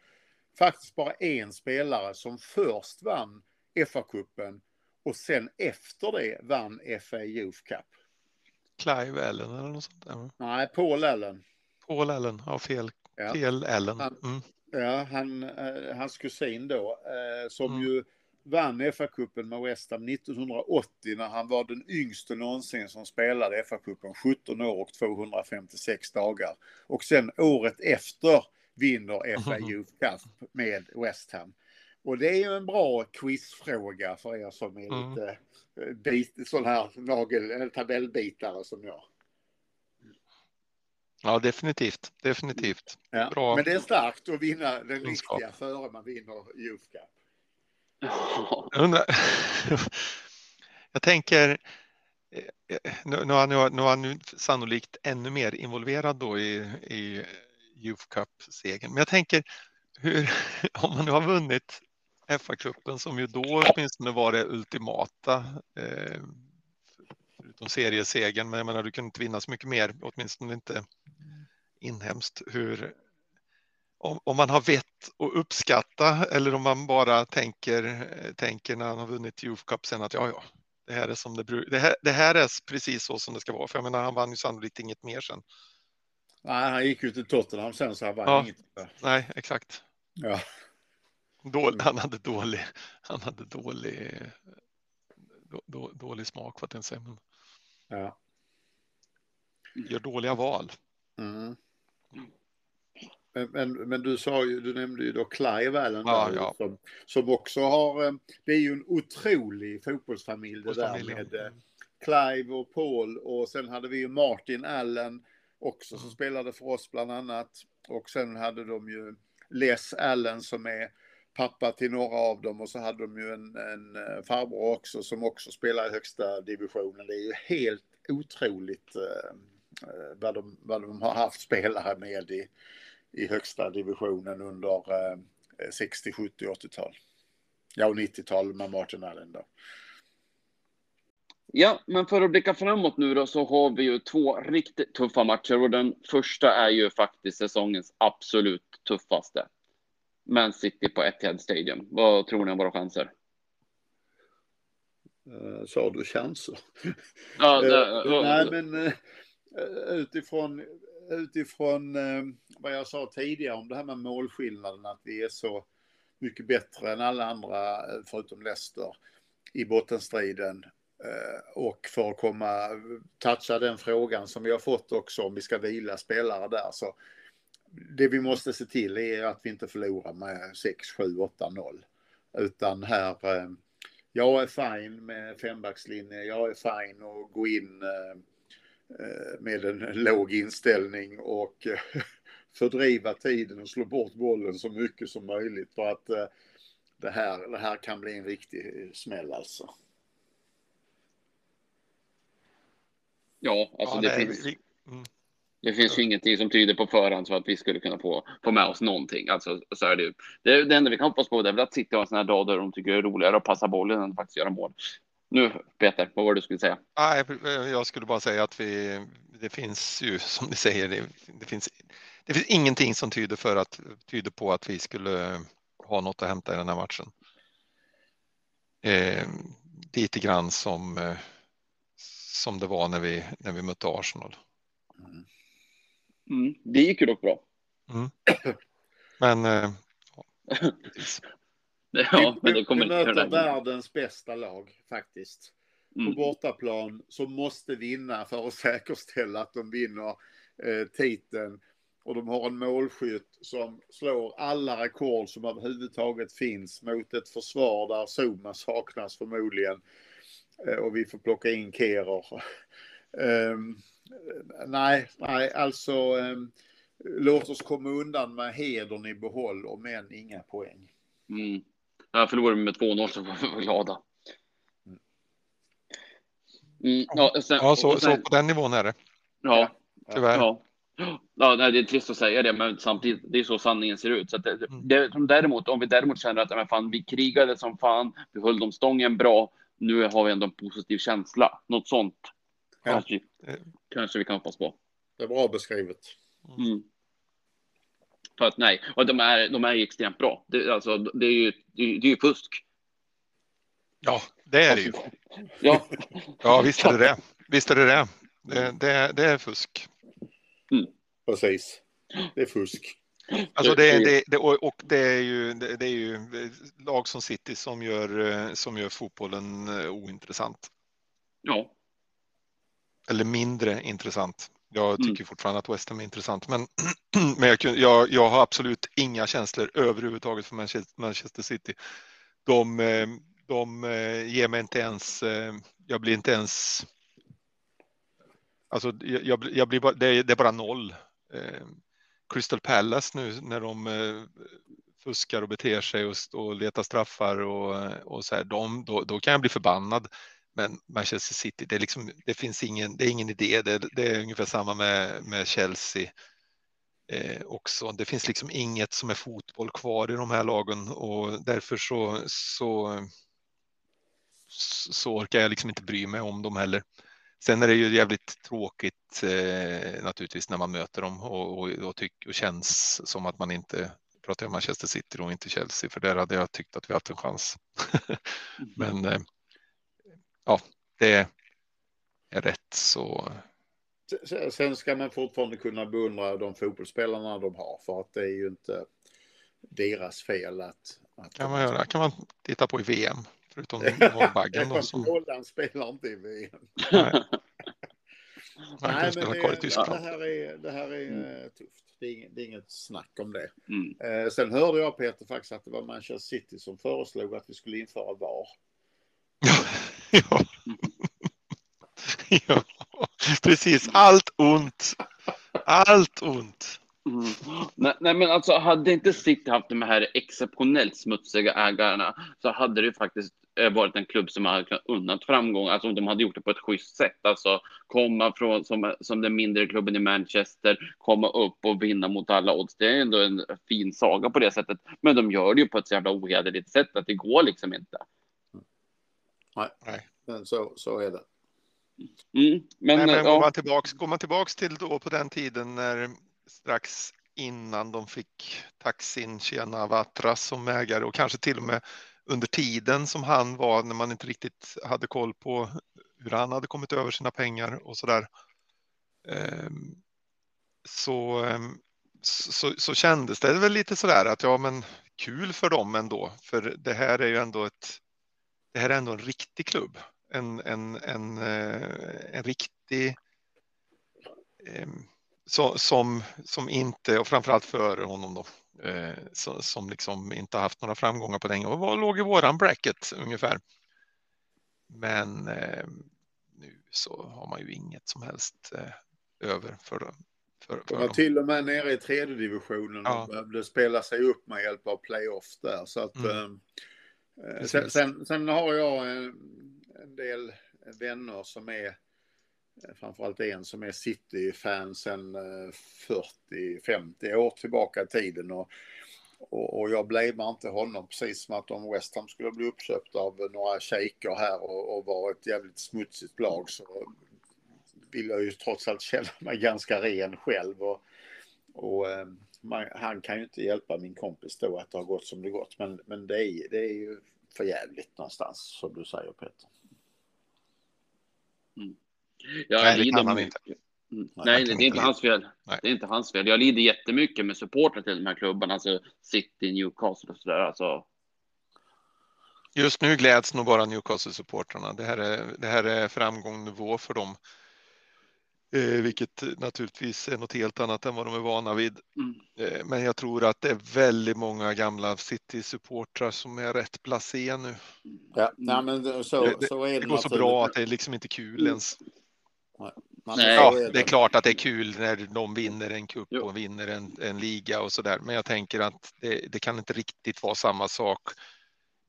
faktiskt bara en spelare som först vann FA-cupen och sen efter det vann FA Youth Cup. Clive Allen eller något sånt? Där. Nej, Paul Allen. Paul Allen, ja fel. Ja. Fel Allen. Mm. ja, han, eh, hans kusin då, eh, som mm. ju vann FA-cupen med West Ham 1980 när han var den yngste någonsin som spelade FA-cupen, 17 år och 256 dagar. Och sen året efter vinner FA *laughs* Youth Cup med West Ham. Och det är ju en bra quizfråga för er som är mm. lite eh, bit, sån här nagel, tabellbitare som jag. Ja, definitivt. Definitivt. Ja. Bra. Men det är starkt att vinna den riktiga före man vinner Youth Cup. Jag, undrar, *laughs* jag tänker, eh, eh, nu, nu, han, nu är han sannolikt ännu mer involverad då i, i Youth Cup-segern. Men jag tänker, hur, *laughs* om man nu har vunnit FA-cupen som ju då åtminstone var det ultimata, eh, förutom seriesegern, men jag menar du kunde inte vinna så mycket mer, åtminstone inte inhemskt. Hur, om, om, man har vett att uppskatta eller om man bara tänker, tänker när han har vunnit Youth Cup sen att ja, ja, det här är som det brukar. Det här, det här är precis så som det ska vara. För jag menar, han vann ju sannolikt inget mer sen. Nej, han gick ju till Tottenham sen så han vann ja, inget. Nej, exakt. Ja. Dålig, han hade dålig, han hade dålig, då, dålig smak att inte säga. Men... Ja. Gör dåliga val. Mm. Men, men du sa ju, du nämnde ju då Clive Allen ja, ja. Som, som också har, eh, det är ju en otrolig fotbollsfamilj det där med, eh, Clive och Paul och sen hade vi ju Martin Allen också som spelade för oss bland annat. Och sen hade de ju Les Allen som är pappa till några av dem och så hade de ju en, en eh, farbror också som också spelar i högsta divisionen. Det är ju helt otroligt eh vad, de, vad de har haft spelare med i, i högsta divisionen under eh, 60, 70, 80-tal. Ja, och 90-tal med Martin Allen då. Ja, men för att blicka framåt nu då så har vi ju två riktigt tuffa matcher och den första är ju faktiskt säsongens absolut tuffaste. Man City på Etihad Stadium. Vad tror ni om våra chanser? Uh, sa du chanser? Ja, det, uh, *laughs* nej, men uh, utifrån, utifrån eh, vad jag sa tidigare om det här med målskillnaden, att vi är så mycket bättre än alla andra eh, förutom Leicester i bottenstriden. Eh, och för att komma, toucha den frågan som vi har fått också om vi ska vila spelare där så det vi måste se till är att vi inte förlorar med 6, 7, 8, 0. Utan här, eh, jag är fine med fembackslinje, jag är fine att gå in eh, med en låg inställning och *laughs* fördriva tiden och slå bort bollen så mycket som möjligt för att det här, det här kan bli en riktig smäll alltså. Ja, alltså ja, det, det finns... Mm. Det finns ju ingenting som tyder på förhand så att vi skulle kunna få, få med oss någonting. Alltså, så är det, det, det enda vi kan hoppas på är väl att City har en sån här dag där de tycker det är roligare att passa bollen än att faktiskt göra mål. Nu Peter, vad var det du skulle säga? Nej, jag skulle bara säga att vi, det finns ju som ni säger, det, det, finns, det finns ingenting som tyder, för att, tyder på att vi skulle ha något att hämta i den här matchen. Eh, lite grann som, eh, som det var när vi, när vi mötte Arsenal. Mm. Mm, det gick ju dock bra. Mm. Men... Eh, *laughs* ja, men det kommer vi möter världens bästa lag faktiskt. Mm. På bortaplan som måste vinna för att *laughs* säkerställa att de vinner eh, titeln. Och de har en målskytt som slår alla rekord som överhuvudtaget finns mot ett försvar där Zuma saknas förmodligen. Eh, och vi får plocka in Kerer. Um, *laughs* nej, nej, alltså um, låt oss komma undan med hedern i behåll och men inga poäng. Mm. Jag förlorade med 2-0 så var vi glada. Mm, ja, sen, ja så, sen, så på den nivån är det. Ja, tyvärr. Ja. Ja, nej, det är trist att säga det, men samtidigt, det är så sanningen ser ut. Så det, mm. det, däremot, om vi däremot känner att men fan, vi krigade som fan, vi höll dem stången bra, nu har vi ändå en positiv känsla. Något sånt Kanske, kanske vi kan hoppas på. Det är bra beskrivet. Mm. För att nej, och de är, de är extremt bra. Det, alltså, det är ju, det är, det är ju fusk. Ja, det är det ju. Ja, ja visst är det det. Visst är det det. Det, det, det är fusk. Mm. Precis. Det är fusk. Alltså det, det, det, och det är ju, det, är ju lag som City som gör, som gör fotbollen eh, ointressant. Ja eller mindre intressant. Jag mm. tycker mm. fortfarande att West Ham är intressant, men, *clears throat* men jag, jag, jag, har absolut inga känslor överhuvudtaget för Manchester City. De, eh, de eh, ger mig inte ens, eh, jag blir inte ens, alltså jag, jag blir bara, det är, det är bara noll. Crystal Palace nu när de fuskar och beter sig och, och letar straffar och, och så här, de, då, då kan jag bli förbannad. Men Manchester City, det, är liksom, det finns ingen, det är ingen idé. Det, det är ungefär samma med, med Chelsea eh, också. Det finns liksom inget som är fotboll kvar i de här lagen och därför så, så, så orkar jag liksom inte bry mig om dem heller. Sen är det ju jävligt tråkigt eh, naturligtvis när man möter dem och, och, och, tyck, och känns som att man inte pratar om Manchester City och inte Chelsea, för där hade jag tyckt att vi haft en chans. *laughs* Men eh, ja, det är rätt så. Sen ska man fortfarande kunna beundra de fotbollsspelarna de har för att det är ju inte deras fel att. att kan man göra? Kan man titta på i VM förutom *laughs* Norrbaggen? som... Holland spelar inte i VM. Nej. Nej, men det, det, här är, det här är mm. tufft. Det är, inget, det är, inget, snack om det. Mm. Eh, sen hörde jag Peter faktiskt att det var Manchester City som föreslog att vi skulle införa VAR. *laughs* ja. *laughs* ja, precis. Allt ont. Allt ont. Mm. Nej, nej, men alltså hade inte City haft de här exceptionellt smutsiga ägarna så hade det faktiskt eh, varit en klubb som hade kunnat unnat framgång, alltså om de hade gjort det på ett schysst sätt, alltså komma från som, som den mindre klubben i Manchester, komma upp och vinna mot alla odds. Det är ändå en fin saga på det sättet, men de gör det ju på ett så jävla ohederligt sätt att det går liksom inte. Nej, Nej. men så, så är det. Mm, men, Nej, men ja. går, man tillbaks, går man tillbaks till då på den tiden när strax innan de fick Taxin Tjena Vatras som ägare och kanske till och med under tiden som han var när man inte riktigt hade koll på hur han hade kommit över sina pengar och så där. Ehm, så, ehm, så, så kändes det väl lite så där att ja, men kul för dem ändå, för det här är ju ändå ett. Det här är ändå en riktig klubb, en, en, en, eh, en riktig ehm, så, som, som inte, och framförallt före honom då, eh, så, som liksom inte haft några framgångar på länge och var, låg i våran bracket ungefär. Men eh, nu så har man ju inget som helst eh, över för, för, för De var till och med nere i tredje divisionen Ja. och behövde spela sig upp med hjälp av playoff där. Så att, Mm. Eh, sen, sen, sen har jag en, en del vänner som är eh, framförallt en som är City-fan sedan eh, 40-50 år tillbaka i tiden. Och, och, och jag blamear inte honom precis som att om West Ham skulle bli uppköpt av några shejker här och, och vara ett jävligt smutsigt lag så vill jag ju trots allt känna mig ganska ren själv. Och, och eh, man, han kan ju inte hjälpa min kompis då att det har gått som det gått. Men, men det, är, det är ju för jävligt någonstans som du säger Peter. Jag Nej, det lider kan han inte. Mm. Nej, det är inte hans fel. Nej. Det är inte hans fel. Jag lider jättemycket med supportrar till de här klubbarna, alltså City, Newcastle och sådär. Alltså, Just nu gläds nog bara Newcastle-supportrarna. Det, här är, det här är framgångsnivå för dem. Eh, vilket naturligtvis är något helt annat än vad de är vana vid. mm. Eh, men jag tror att det är väldigt många gamla City-supportrar som är rätt blasé nu. Ja, nej, men det- så, Det, det, så är det, det går så bra att det är liksom inte kul ens. Nej, Ja, det är klart att det är kul när de vinner en cup Jo. och vinner en, en liga och så där. Men jag tänker att det, det kan inte riktigt vara samma sak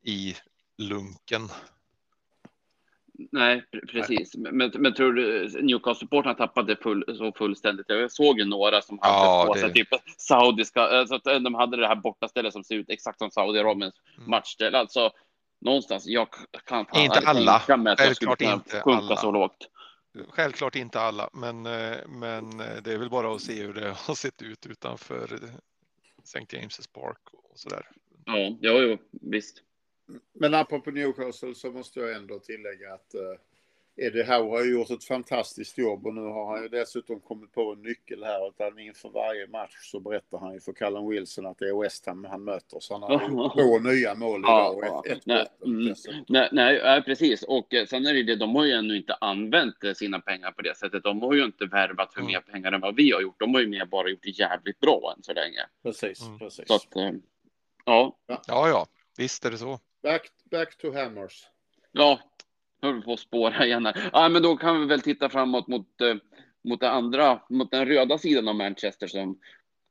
i lunken. Nej, pre- precis. Men, men tror du Newcastle-supportrarna tappade full, så fullständigt? Jag såg ju några som hade Ja, på det- sig typ saudiska, eh, så att de hade det här bortastället som ser ut exakt som Saudiarabiens Mm. matchställ. Alltså någonstans, jag kan fan Inte alla. tänka mig att jag skulle kunna sjunka alla. så lågt. Självklart inte alla, men, eh, men eh, det är väl bara att se hur det *laughs* har sett ut utanför eh, St. James' Park och så där. Ja, jo, jo, visst. Men apropå Newcastle så måste jag ändå tillägga att uh, Eddie Howe har ju gjort ett fantastiskt jobb och nu har han ju dessutom kommit på en nyckel här. Utan inför varje match så berättar han ju för Callum Wilson att det är West Ham han möter. Så han har gjort två nya mål Ja, idag och ett, ett nej, mm. Nej, nej, ja, precis. Och eh, sen är det ju det, de har ju ännu inte använt eh, sina pengar på det sättet. De har ju inte värvat för Mm. mer pengar än vad vi har gjort. De har ju mer bara gjort det jävligt bra än så länge. Precis, Mm. precis. Så att, eh, ja, Ja, ja, visst är det så. Back, back to Hammers. ja, nu höll vi på att spåra igen här. Ja, men då kan vi väl titta framåt mot, eh, mot det andra, mot den röda sidan av Manchester som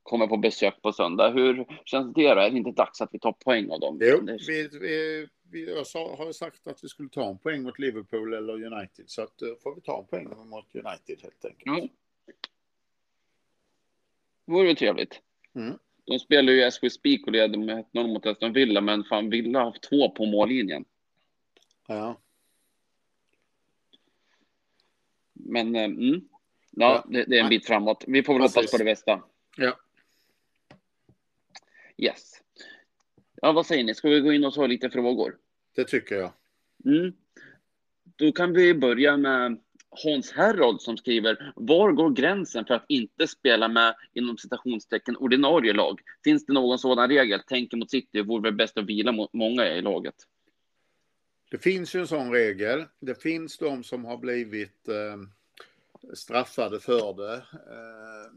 kommer på besök på söndag. Hur känns det då? Är det inte dags att vi tar poäng av dem? Jo, vi, vi, vi, jag sa, har sagt att vi skulle ta en poäng mot Liverpool eller United. Så att, uh, får vi ta en poäng mot United helt enkelt. Ja. Det vore ju trevligt. Mm. De spelar ju as we speak och leder med 1-0 mot Aston Villa, men fan Villa har haft två på mållinjen. Ja. Men eh, mm. ja, Ja. det, det är en bit framåt. Vi får väl Precis. hoppas på det bästa. Ja. Yes. Ja, vad säger ni? Ska vi gå in och ta lite frågor? Det tycker jag. Mm. Då kan vi börja med Hans Herrold som skriver Var går gränsen för att inte spela med inom citationstecken ordinarie lag? Finns det någon sådan regel? Tänker mot City vore väl bäst att vila mot många i laget. Det finns ju en sån regel. Det finns de som har blivit eh, straffade för det. Eh,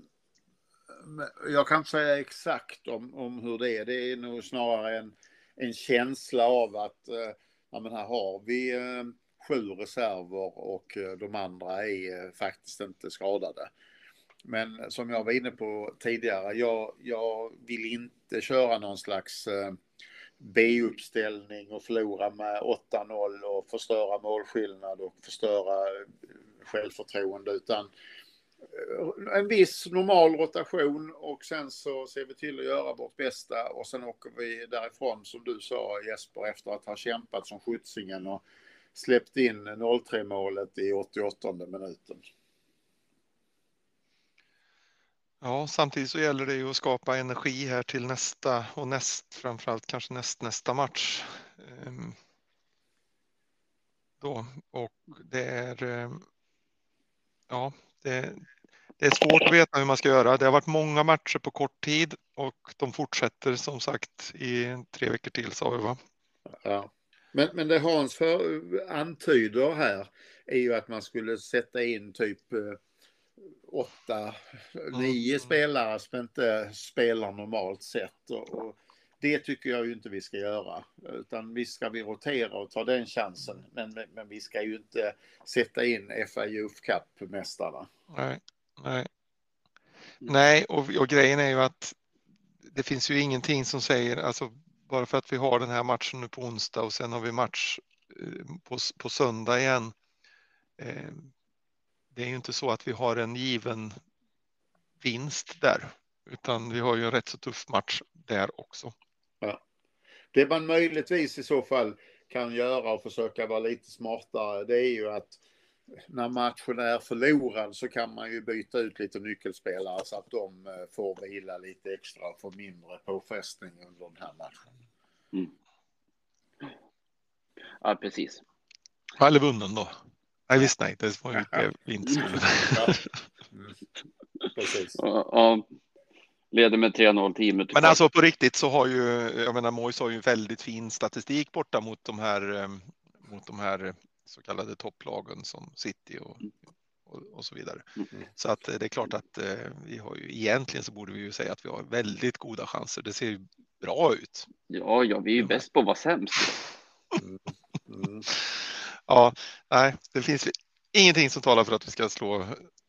jag kan inte säga exakt om, om hur det är. Det är nog snarare en, en känsla av att eh, ja, men här har vi eh, sju reserver och eh, de andra är eh, faktiskt inte skadade. Men som jag var inne på tidigare, jag, jag vill inte köra någon slags eh, B-uppställning och förlora med 8-0 och förstöra målskillnad och förstöra självförtroende utan en viss normal rotation och sen så ser vi till att göra vårt bästa och sen åker vi därifrån som du sa Jesper efter att ha kämpat som skjutsingen och släppt in 0-3 målet i 88 minuten. Ja, samtidigt så gäller det ju att skapa energi här till nästa och näst, framförallt kanske näst, nästa match. Ehm, då, och det är, ehm, ja, det, det är svårt att veta hur man ska göra. Det har varit många matcher på kort tid och de fortsätter som sagt i tre veckor till sa vi va? Ja. Men, men det Hans för, antyder här är ju att man skulle sätta in typ eh, åtta, nio mm. spelare som inte spelar normalt sett. Och, och, det tycker jag ju inte vi ska göra. Utan visst ska vi rotera och ta den chansen. Men, men vi ska ju inte sätta in FA Youth Cup-mästarna. Nej, nej. Nej, och, och grejen är ju att det finns ju ingenting som säger, alltså bara för att vi har den här matchen nu på onsdag och sen har vi match eh, på, på söndag igen. Eh, det är ju inte så att vi har en given vinst där, utan vi har ju en rätt så tuff match där också. Ja. Det man möjligtvis i så fall kan göra och försöka vara lite smartare, det är ju att när matchen är förlorad så kan man ju byta ut lite nyckelspelare så att de eh, får vila lite extra och få mindre påfrestning under den här matchen. Mm. Ja, precis. Eller vunnen då. Nej, visst nej, det var ju det vi inte skulle. *laughs* Mm. Precis. Ja, leder med 3-0 teamet. Men alltså på riktigt så har ju, jag menar Mois har ju väldigt fin statistik borta mot de här, eh, mot de här så kallade topplagen som City och, och, och så vidare. Mm. Så att eh, det är klart att eh, vi har ju egentligen så borde vi ju säga att vi har väldigt goda chanser. Det ser ju bra ut. Ja, ja, vi är ju bäst på att vara sämst. Mm. *laughs* Mm. Ja, nej, det finns ingenting som talar för att vi ska slå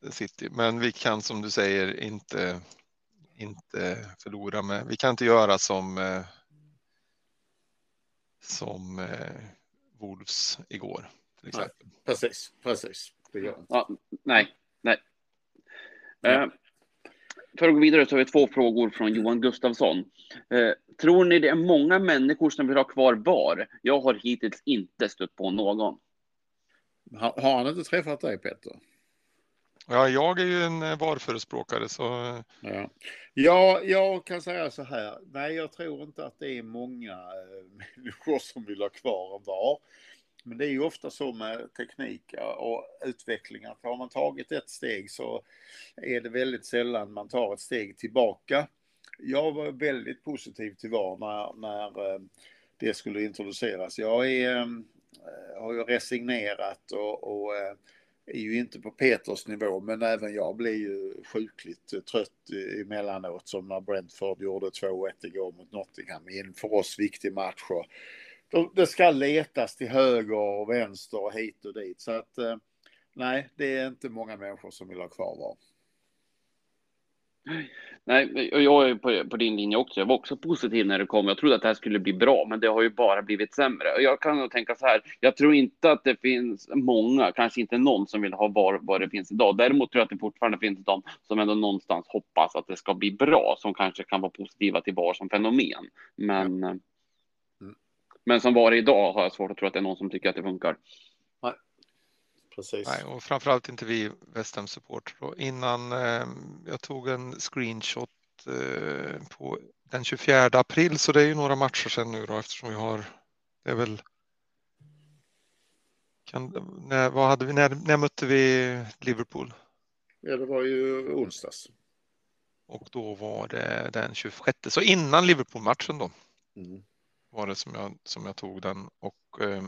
City, men vi kan som du säger inte, inte förlora med. Vi kan inte göra som eh, som eh, Wolves igår. Till exempel. Nej, precis, precis. Ja, nej, nej. Eh, för att gå vidare så har vi två frågor från Johan Gustafsson. Eh, tror ni det är många människor som vill ha kvar VAR? Jag har hittills inte stött på någon. Har, har han inte träffat dig Peter? Ja, jag är ju en eh, VAR-förespråkare så. Ja. ja, jag kan säga så här. Nej, jag tror inte att det är många äh, *laughs* människor som vill ha kvar en VAR. Men det är ju ofta så med teknik och utveckling att har man tagit ett steg så är det väldigt sällan man tar ett steg tillbaka. Jag var väldigt positiv till VAR när, när eh, det skulle introduceras. Jag är eh, har ju resignerat och, och eh, är ju inte på Peters nivå, men även jag blir ju sjukligt trött emellanåt som när Brentford gjorde 2-1 igår mot Nottingham i en för oss viktig match. Och det ska letas till höger och vänster och hit och dit. Så att eh, nej, det är inte många människor som vill ha kvar VAR. Nej, jag är på, på, din linje också. Jag var också positiv när det kom. Jag trodde att det här skulle bli bra, men det har ju bara blivit sämre. Jag kan nog tänka så här. Jag tror inte att det finns många, kanske inte någon som vill ha var, vad det finns idag. Däremot tror jag att det fortfarande finns de som ändå någonstans hoppas att det ska bli bra, som kanske kan vara positiva till VAR som fenomen. Men, mm. Men som VAR idag har jag svårt att tro att det är någon som tycker att det funkar. Precis. Nej, och framförallt inte vi West Ham supporter. Innan eh, jag tog en screenshot eh, på den 24 april, så det är ju några matcher sedan nu då eftersom vi har. Det är väl. Kan, när, vad hade vi, när, när mötte vi Liverpool? Ja, det var ju onsdags. Och då var det den 26, så innan Liverpool-matchen då. Mm. Var det som jag, som jag tog den och eh,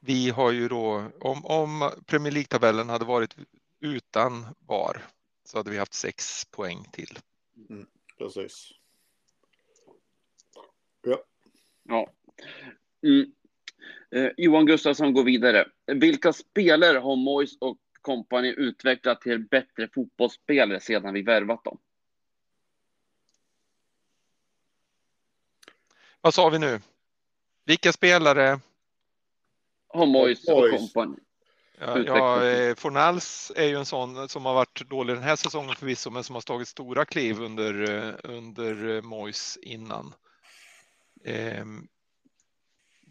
vi har ju då, om, om Premier League-tabellen hade varit utan VAR så hade vi haft sex poäng till. Mm, precis. Ja. Ja. Mm. Eh, Johan Gustafsson går vidare. Vilka spelare har Mois och kompani utvecklat till bättre fotbollsspelare sedan vi värvat dem? Vad sa vi nu? Vilka spelare? Har Mois och kompani. Ja, ja, eh, Fornals är ju en sån som har varit dålig den här säsongen förvisso, men som har tagit stora kliv under, eh, under eh, Mois innan. Ehm,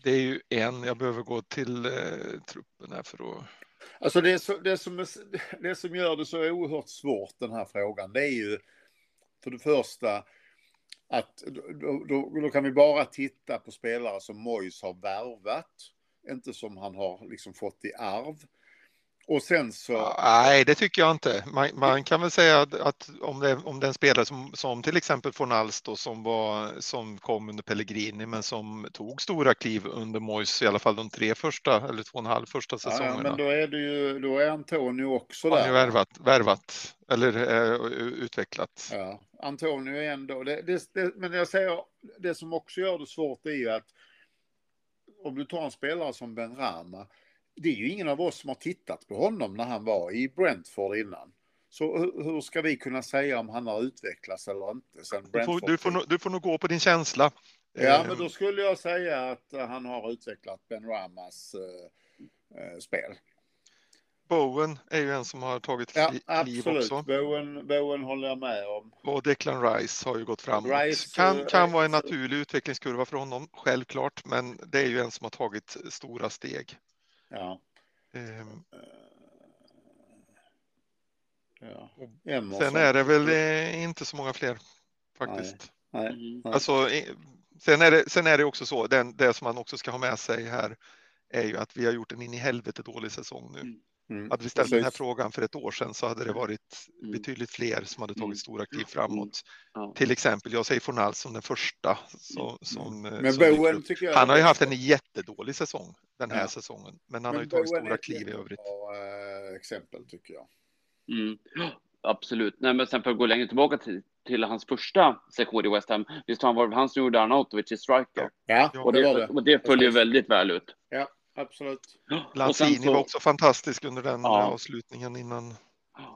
det är ju en, jag behöver gå till truppen här för att... Alltså det, så, det, som, det som gör det så oerhört svårt den här frågan, det är ju för det första att då, då, då kan vi bara titta på spelare som Mois har värvat, inte som han har liksom fått i arv. Och sen så... Nej, det tycker jag inte. Man, man kan väl säga att om det, om det är en spelare som, som till exempel Fornals då, som, var, som kom under Pellegrini men som tog stora kliv under Mois i alla fall de tre första eller två och en halv första säsongerna. Ja, men då är det ju, då är Antonio också där. Han är värvat, värvat eller äh, utvecklat. Ja, Antonio är ändå, det, det, det, men jag säger, det som också gör det svårt är ju att om du tar en spelare som Ben Rama det är ju ingen av oss som har tittat på honom när han var i Brentford innan. Så hur ska vi kunna säga om han har utvecklats eller inte? Sen du, får, du, får, du får nog gå på din känsla. Ja, men då skulle jag säga att han har utvecklat Ben Ramas äh, spel. Bowen är ju en som har tagit ja, kliv absolut. också. Bowen, Bowen håller jag med om. Och Declan Rice har ju gått framåt. Rice, kan, kan vara en Rice. naturlig utvecklingskurva för honom, självklart, men det är ju en som har tagit stora steg. Ja. Ehm, ja. sen är det väl eh, inte så många fler faktiskt. Nej. Nej. Nej. Alltså, sen, är det, sen är det också så, den, det som man också ska ha med sig här är ju att vi har gjort en in i helvete dålig säsong nu. Mm. Hade vi ställt den här frågan för ett år sedan så hade det varit Mm. betydligt fler som hade tagit Mm. stora kliv framåt. Ja. Till exempel, jag säger Fornal som den första. Som, som, eh, Men som dyker Bowen upp. tycker jag... Han har ju haft en jättedålig säsong den här Ja. säsongen, men han Men har ju tagit Bowen stora kliv i övrigt. eh, exempel tycker jag. Mm. Ja, Absolut. Nej, men sen för att gå längre tillbaka till, till hans första sektion i West Ham. Visst han var det han som gjorde Arnautovic i striker? Ja, Ja, Och det var det, det. och det följer väldigt väl ut. Ja, absolut. Och Lanzini så- var också fantastisk under den Ja. avslutningen innan.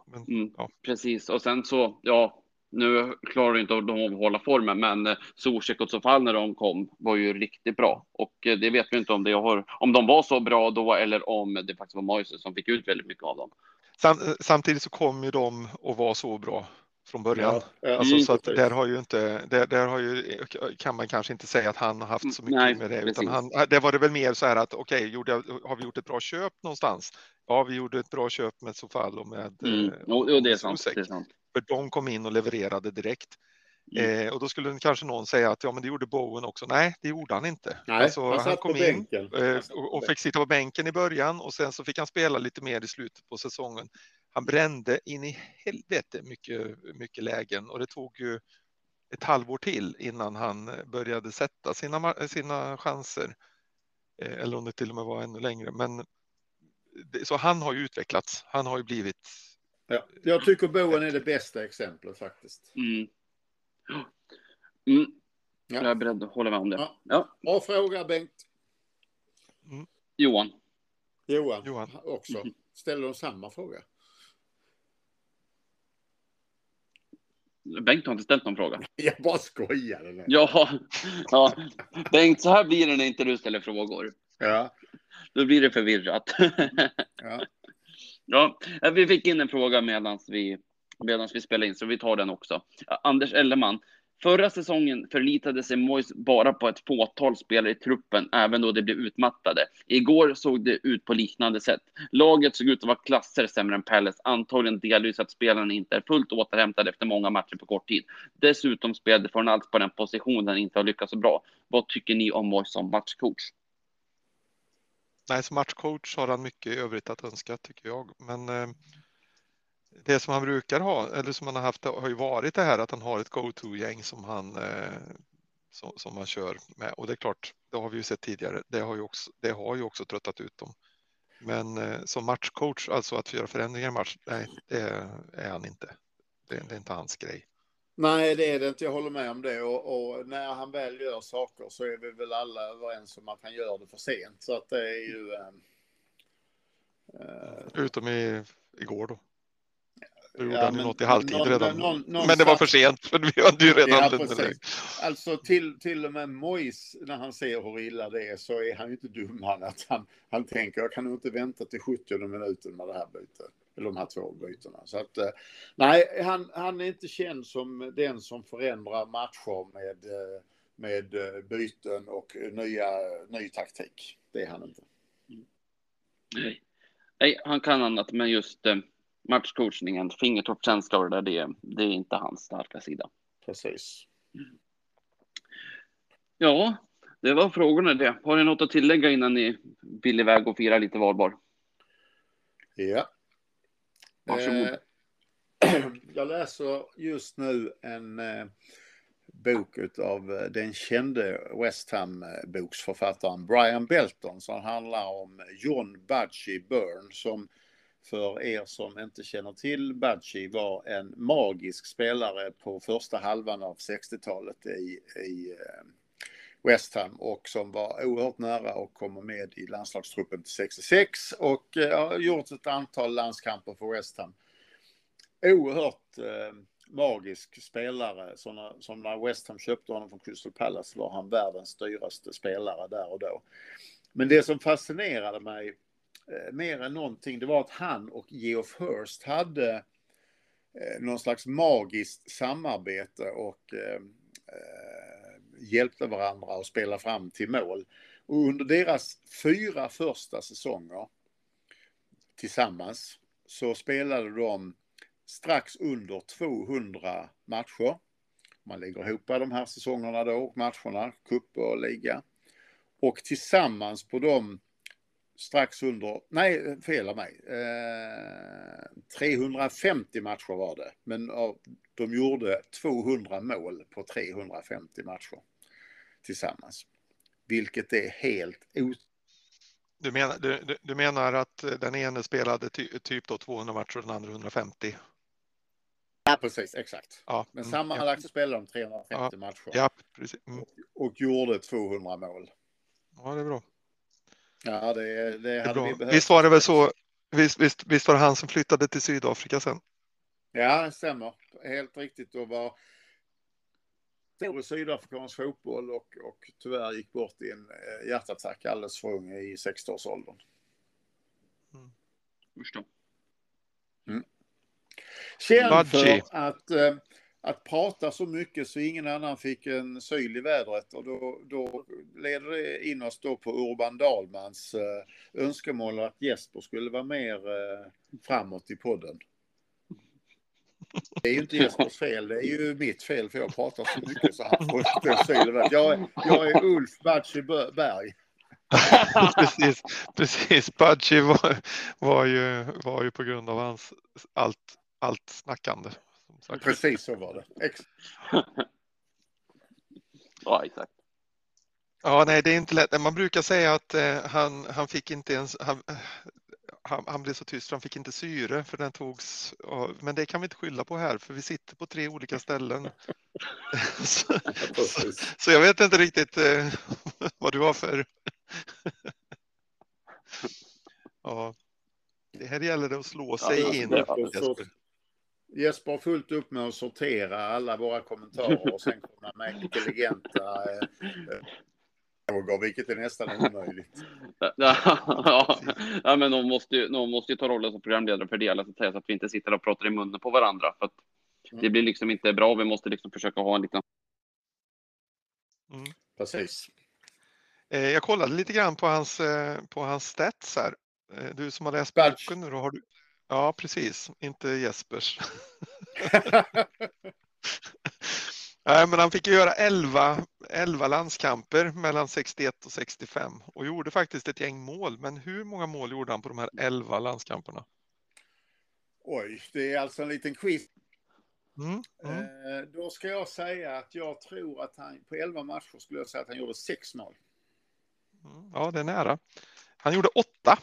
Men, Mm, ja. Precis, och sen så, ja, nu klarar inte de att hålla formen, men eh, Zuzek och Sofal när de kom var ju riktigt bra. Och eh, det vet vi inte om, det har, om de var så bra då eller om det faktiskt var Moises som fick ut väldigt mycket av dem. Sam, samtidigt så kom ju de att vara så bra från början. ja, Alltså, mm, så att där har ju inte, där, där har ju, kan man kanske inte säga att han har haft så mycket Nej, med det. precis. Utan han, det var det väl mer så här att okej, gjorde jag- har vi gjort ett bra köp någonstans? Ja, vi gjorde ett bra köp med Sofal och med Mm. eh, Och, och det är sant. Zuzek. Det är sant. För de kom in och levererade direkt. Mm. Eh, och då skulle kanske någon säga att ja, men det gjorde Bowen också. Nej, det gjorde han inte. Nej, Alltså, han satt kom på in bänken. eh, Han och, och fick sitta på bänken i början och sen så fick han spela lite mer i slutet på säsongen. Han brände in i helvete mycket, mycket lägen och det tog ju ett halvår till innan han började sätta sina, sina chanser. Eh, Eller om det till och med var ännu längre. Men så han har ju utvecklats. Han har ju blivit Ja. Jag tycker Bowen är det bästa exemplet faktiskt. Mm. Mm. Ja. Jag är beredd att hålla med om det. Ja. Ja. Bra fråga Bengt. Johan. Johan, Johan. också. Ställer de samma fråga? Bengt har inte ställt någon fråga. *laughs* Jag bara skojade. nu. Ja, ja. Bengt, så här blir det när inte du ställer frågor. Ja. Då blir det förvirrat. ja. *laughs* Ja, eh, vi fick in en fråga medan vi, medans vi spelade in, så vi tar den också. Anders Elleman. Förra säsongen förlitade sig Mois bara på ett fåtal spelare i truppen, även då de blev utmattade. Igår såg det ut på liknande sätt. Laget såg ut att vara klasser sämre än Palace, antagligen delvis att spelarna inte är fullt återhämtade efter många matcher på kort tid. Dessutom spelade Fornals på den position han inte har lyckats så bra. Vad tycker ni om Mois som matchcoach? Nej, som matchcoach har han mycket i övrigt att önska tycker jag. Men eh, det som han brukar ha, eller som han har haft, har ju varit det här att han har ett go-to-gäng som han eh, som, som han kör med. Och det är klart, det har vi ju sett tidigare. Det har ju också, det har ju också tröttat ut dem. Men eh, som matchcoach, alltså att göra förändringar i match, nej, det är han inte. Det, det är inte hans grej. Nej, det är det inte. Jag håller med om det. Och, och, när han väl gör saker så är vi väl alla överens om att han gör det för sent. Så att det är ju... Äh, Utom i, igår då. Då gjorde ja, han ju något i halvtid någon, redan. Någon, någon men det var för sent för vi hade ju redan... Ja, alltså till, till och med Mois när han ser hur illa det är så är han ju inte dum han att han, han tänker jag kan nog inte vänta till 70 minuten med det här bytet. Eller de här två bytena. Så att eh, nej, han, han är inte känd som den som förändrar matcher med, eh, med eh, byten och nya, ny taktik. Det är han inte. Nej, nej han kan annat, men just matchcoachningen, fingertoppskänsla och det där, det, det är inte hans starka sida. Precis. Ja, det var frågorna det. Har ni något att tillägga innan ni vill iväg och fira lite valbar? Ja. Varsågod. Eh, *clears throat* jag läser just nu en eh, bok av eh, den kände West Ham-boksförfattaren Brian Belton som handlar om John Budgie Byrne som för er som inte känner till Badji var en magisk spelare på första halvan av 60-talet i, i eh, West Ham och som var oerhört nära att komma med i landslagstruppen till 66 och eh, har gjort ett antal landskamper för West Ham. Oerhört eh, magisk spelare. Så som när West Ham köpte honom från Crystal Palace var han världens dyraste spelare där och då. Men det som fascinerade mig Eh, mer än någonting, det var att han och Geoff Hurst hade eh, någon slags magiskt samarbete och eh, eh, hjälpte varandra att spela fram till mål. Och under deras fyra första säsonger tillsammans så spelade de strax under 200 matcher. Man lägger ihop de här säsongerna då, matcherna, cup och liga. Och tillsammans på de strax under, nej fel av mig, eh, 350 matcher var det. Men de gjorde 200 mål på 350 matcher tillsammans. Vilket är helt o... Du menar, du, du menar att den ene spelade ty, typ då 200 matcher och den andra 150? Ja, precis, exakt. Ja. Men mm, sammanlagt ja. spelade de 350 ja, matcher. Ja, precis. Mm. Och, och gjorde 200 mål. Ja, det är bra. Ja, det, det hade det vi behövt. Visst var det väl så? Visst, visst, visst var det han som flyttade till Sydafrika sen? Ja, det stämmer. Helt riktigt. Och var stor i sydafrikansk fotboll och, och tyvärr gick bort i en eh, hjärtattack alldeles för ung i 60-årsåldern. Mm. Mm. Känd för att eh, att prata så mycket så ingen annan fick en syl i vädret och då, då leder det in oss då på Urban Dahlmans eh, önskemål att Jesper skulle vara mer eh, framåt i podden. Det är ju inte Jespers fel, det är ju mitt fel för jag pratar så mycket så han får inte syl i vädret. Jag, jag är Ulf Batchi Berg. *laughs* precis, precis. Budgie var, var, ju, var ju på grund av hans allt, allt snackande. Precis så var det. Ex *laughs* ja, exakt. Ja, nej, det är inte lätt. Man brukar säga att eh, han, han fick inte ens, han, han, han, blev så tyst, han fick inte syre för den togs, men det kan vi inte skylla på här för vi sitter på tre olika ställen. *laughs* så, så, så, jag vet inte riktigt eh, *laughs* vad du har för... ja, det här gäller det att slå sig ja, in. Jesper har fullt upp med att sortera alla våra kommentarer och sen komma med intelligenta eh, frågor, vilket är nästan omöjligt. ja, ja, men de måste ju, de måste ju ta rollen som programledare för det, så att, säga, så att vi inte sitter och pratar i munnen på varandra. För att mm. Det blir liksom inte bra. Vi måste liksom försöka ha en liten... Mm. Precis. Eh, jag kollade lite grann på hans, eh, på hans stats här. Du som har läst boken nu, då har du, Ja, precis. Inte Jespers. *laughs* Nej, men han fick göra 11, 11 landskamper mellan 61 och 65 och gjorde faktiskt ett gäng mål. Men hur många mål gjorde han på de här 11 landskamperna? Oj, det är alltså en liten quiz. Mm, mm. Eh, då ska jag säga att jag tror att han på 11 matcher skulle jag säga att han gjorde 6 mål. Mm, ja, det är nära. Han gjorde 8.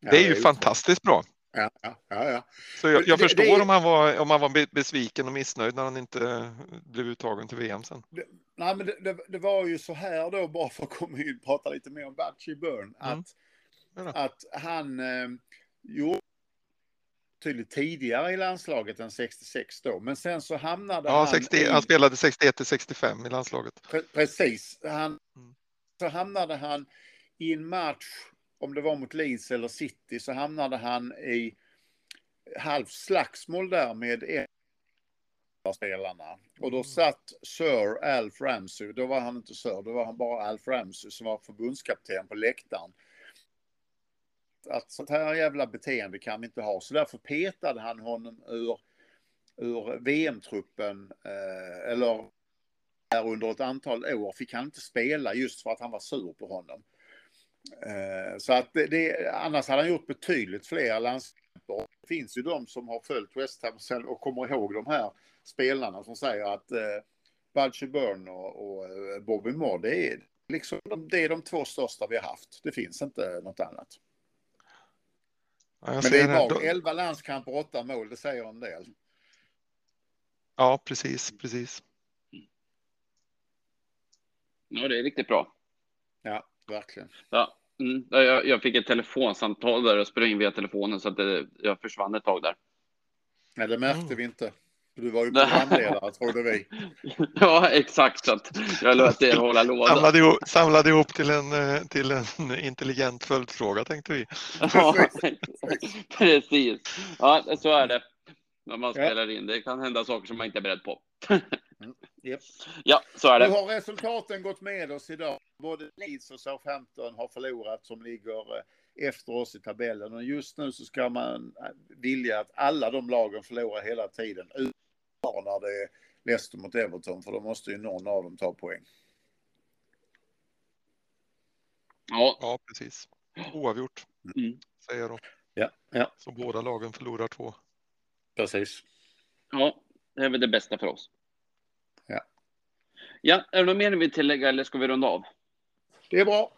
Det är ju fantastiskt bra. Ja, ja, ja. Så jag, jag Det- förstår det om, han var, om han var be- besviken och missnöjd när han inte blev uttagen till VM sen. Nej, men det, det, det var ju så här då, bara för att komma in och prata lite mer om Batchy Byrne, Mm. att, då. att han eh, gjorde tydligt tidigare i landslaget än 66 då, men sen så hamnade Ja, han 60, i, han spelade 61 till 65 i landslaget. pre- precis, han, Mm. så hamnade han i en match, om det var mot Leeds eller City, så hamnade han i halvt slagsmål där med en av spelarna. Och då satt Sir Alf Ramsey, då var han inte Sir, då var han bara Alf Ramsey som var förbundskapten på läktaren. Att sånt här jävla beteende kan vi inte ha, så därför petade han honom ur, ur VM-truppen, eh, eller under ett antal år fick han inte spela just för att han var sur på honom. Eh, Så att det, annars hade han gjort betydligt fler landskamper. Det finns ju de som har följt West Ham och kommer ihåg de här spelarna som säger att eh, Budgie Byrne och, och eh, Bobby Moore, det är, liksom, de- det är de två största vi har haft. Det finns inte något annat. Ja, jag Men det är bara Då- 11 landskamper och 8 mål, det säger en del. Ja, precis, precis. Ja, det är riktigt bra. Ja, verkligen. Ja. Mm. Jag, jag fick ett telefonsamtal där och spelade in via telefonen så att det, jag försvann ett tag där. Nej, det märkte Mm. vi inte. Du var ju programledare, trodde vi. Ja, exakt. Så att jag lät er hålla låda. Samlade ihop, samlade ihop till, en, eh, till en intelligent följdfråga tänkte vi. *laughs* Ja, precis. Ja, så är det när man spelar in. Det kan hända saker som man inte är beredd på. *laughs* Japp. Ja, så är Nu det. har resultaten gått med oss idag. Både Leeds och Southampton har förlorat som ligger eh, efter oss i tabellen. Och just nu så ska man eh, vilja att alla de lagen förlorar hela tiden. Utom när det är Leicester mot Everton, för då måste ju någon av dem ta poäng. Ja, Ja, precis. Oavgjort, mm. säger då. Ja, ja, Så båda lagen förlorar två. precis. ja, det är väl det bästa för oss. Ja. Är det något mer ni vill tillägga eller ska vi runda av? Det är bra.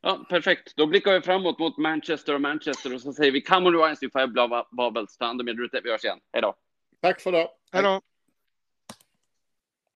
Ja, perfekt. Då blickar vi framåt mot Manchester och Manchester och så säger vi come on rise blah bubbles. Ta hand om er där ute. Vi hörs igen. Hej då. Tack för det. Hej då!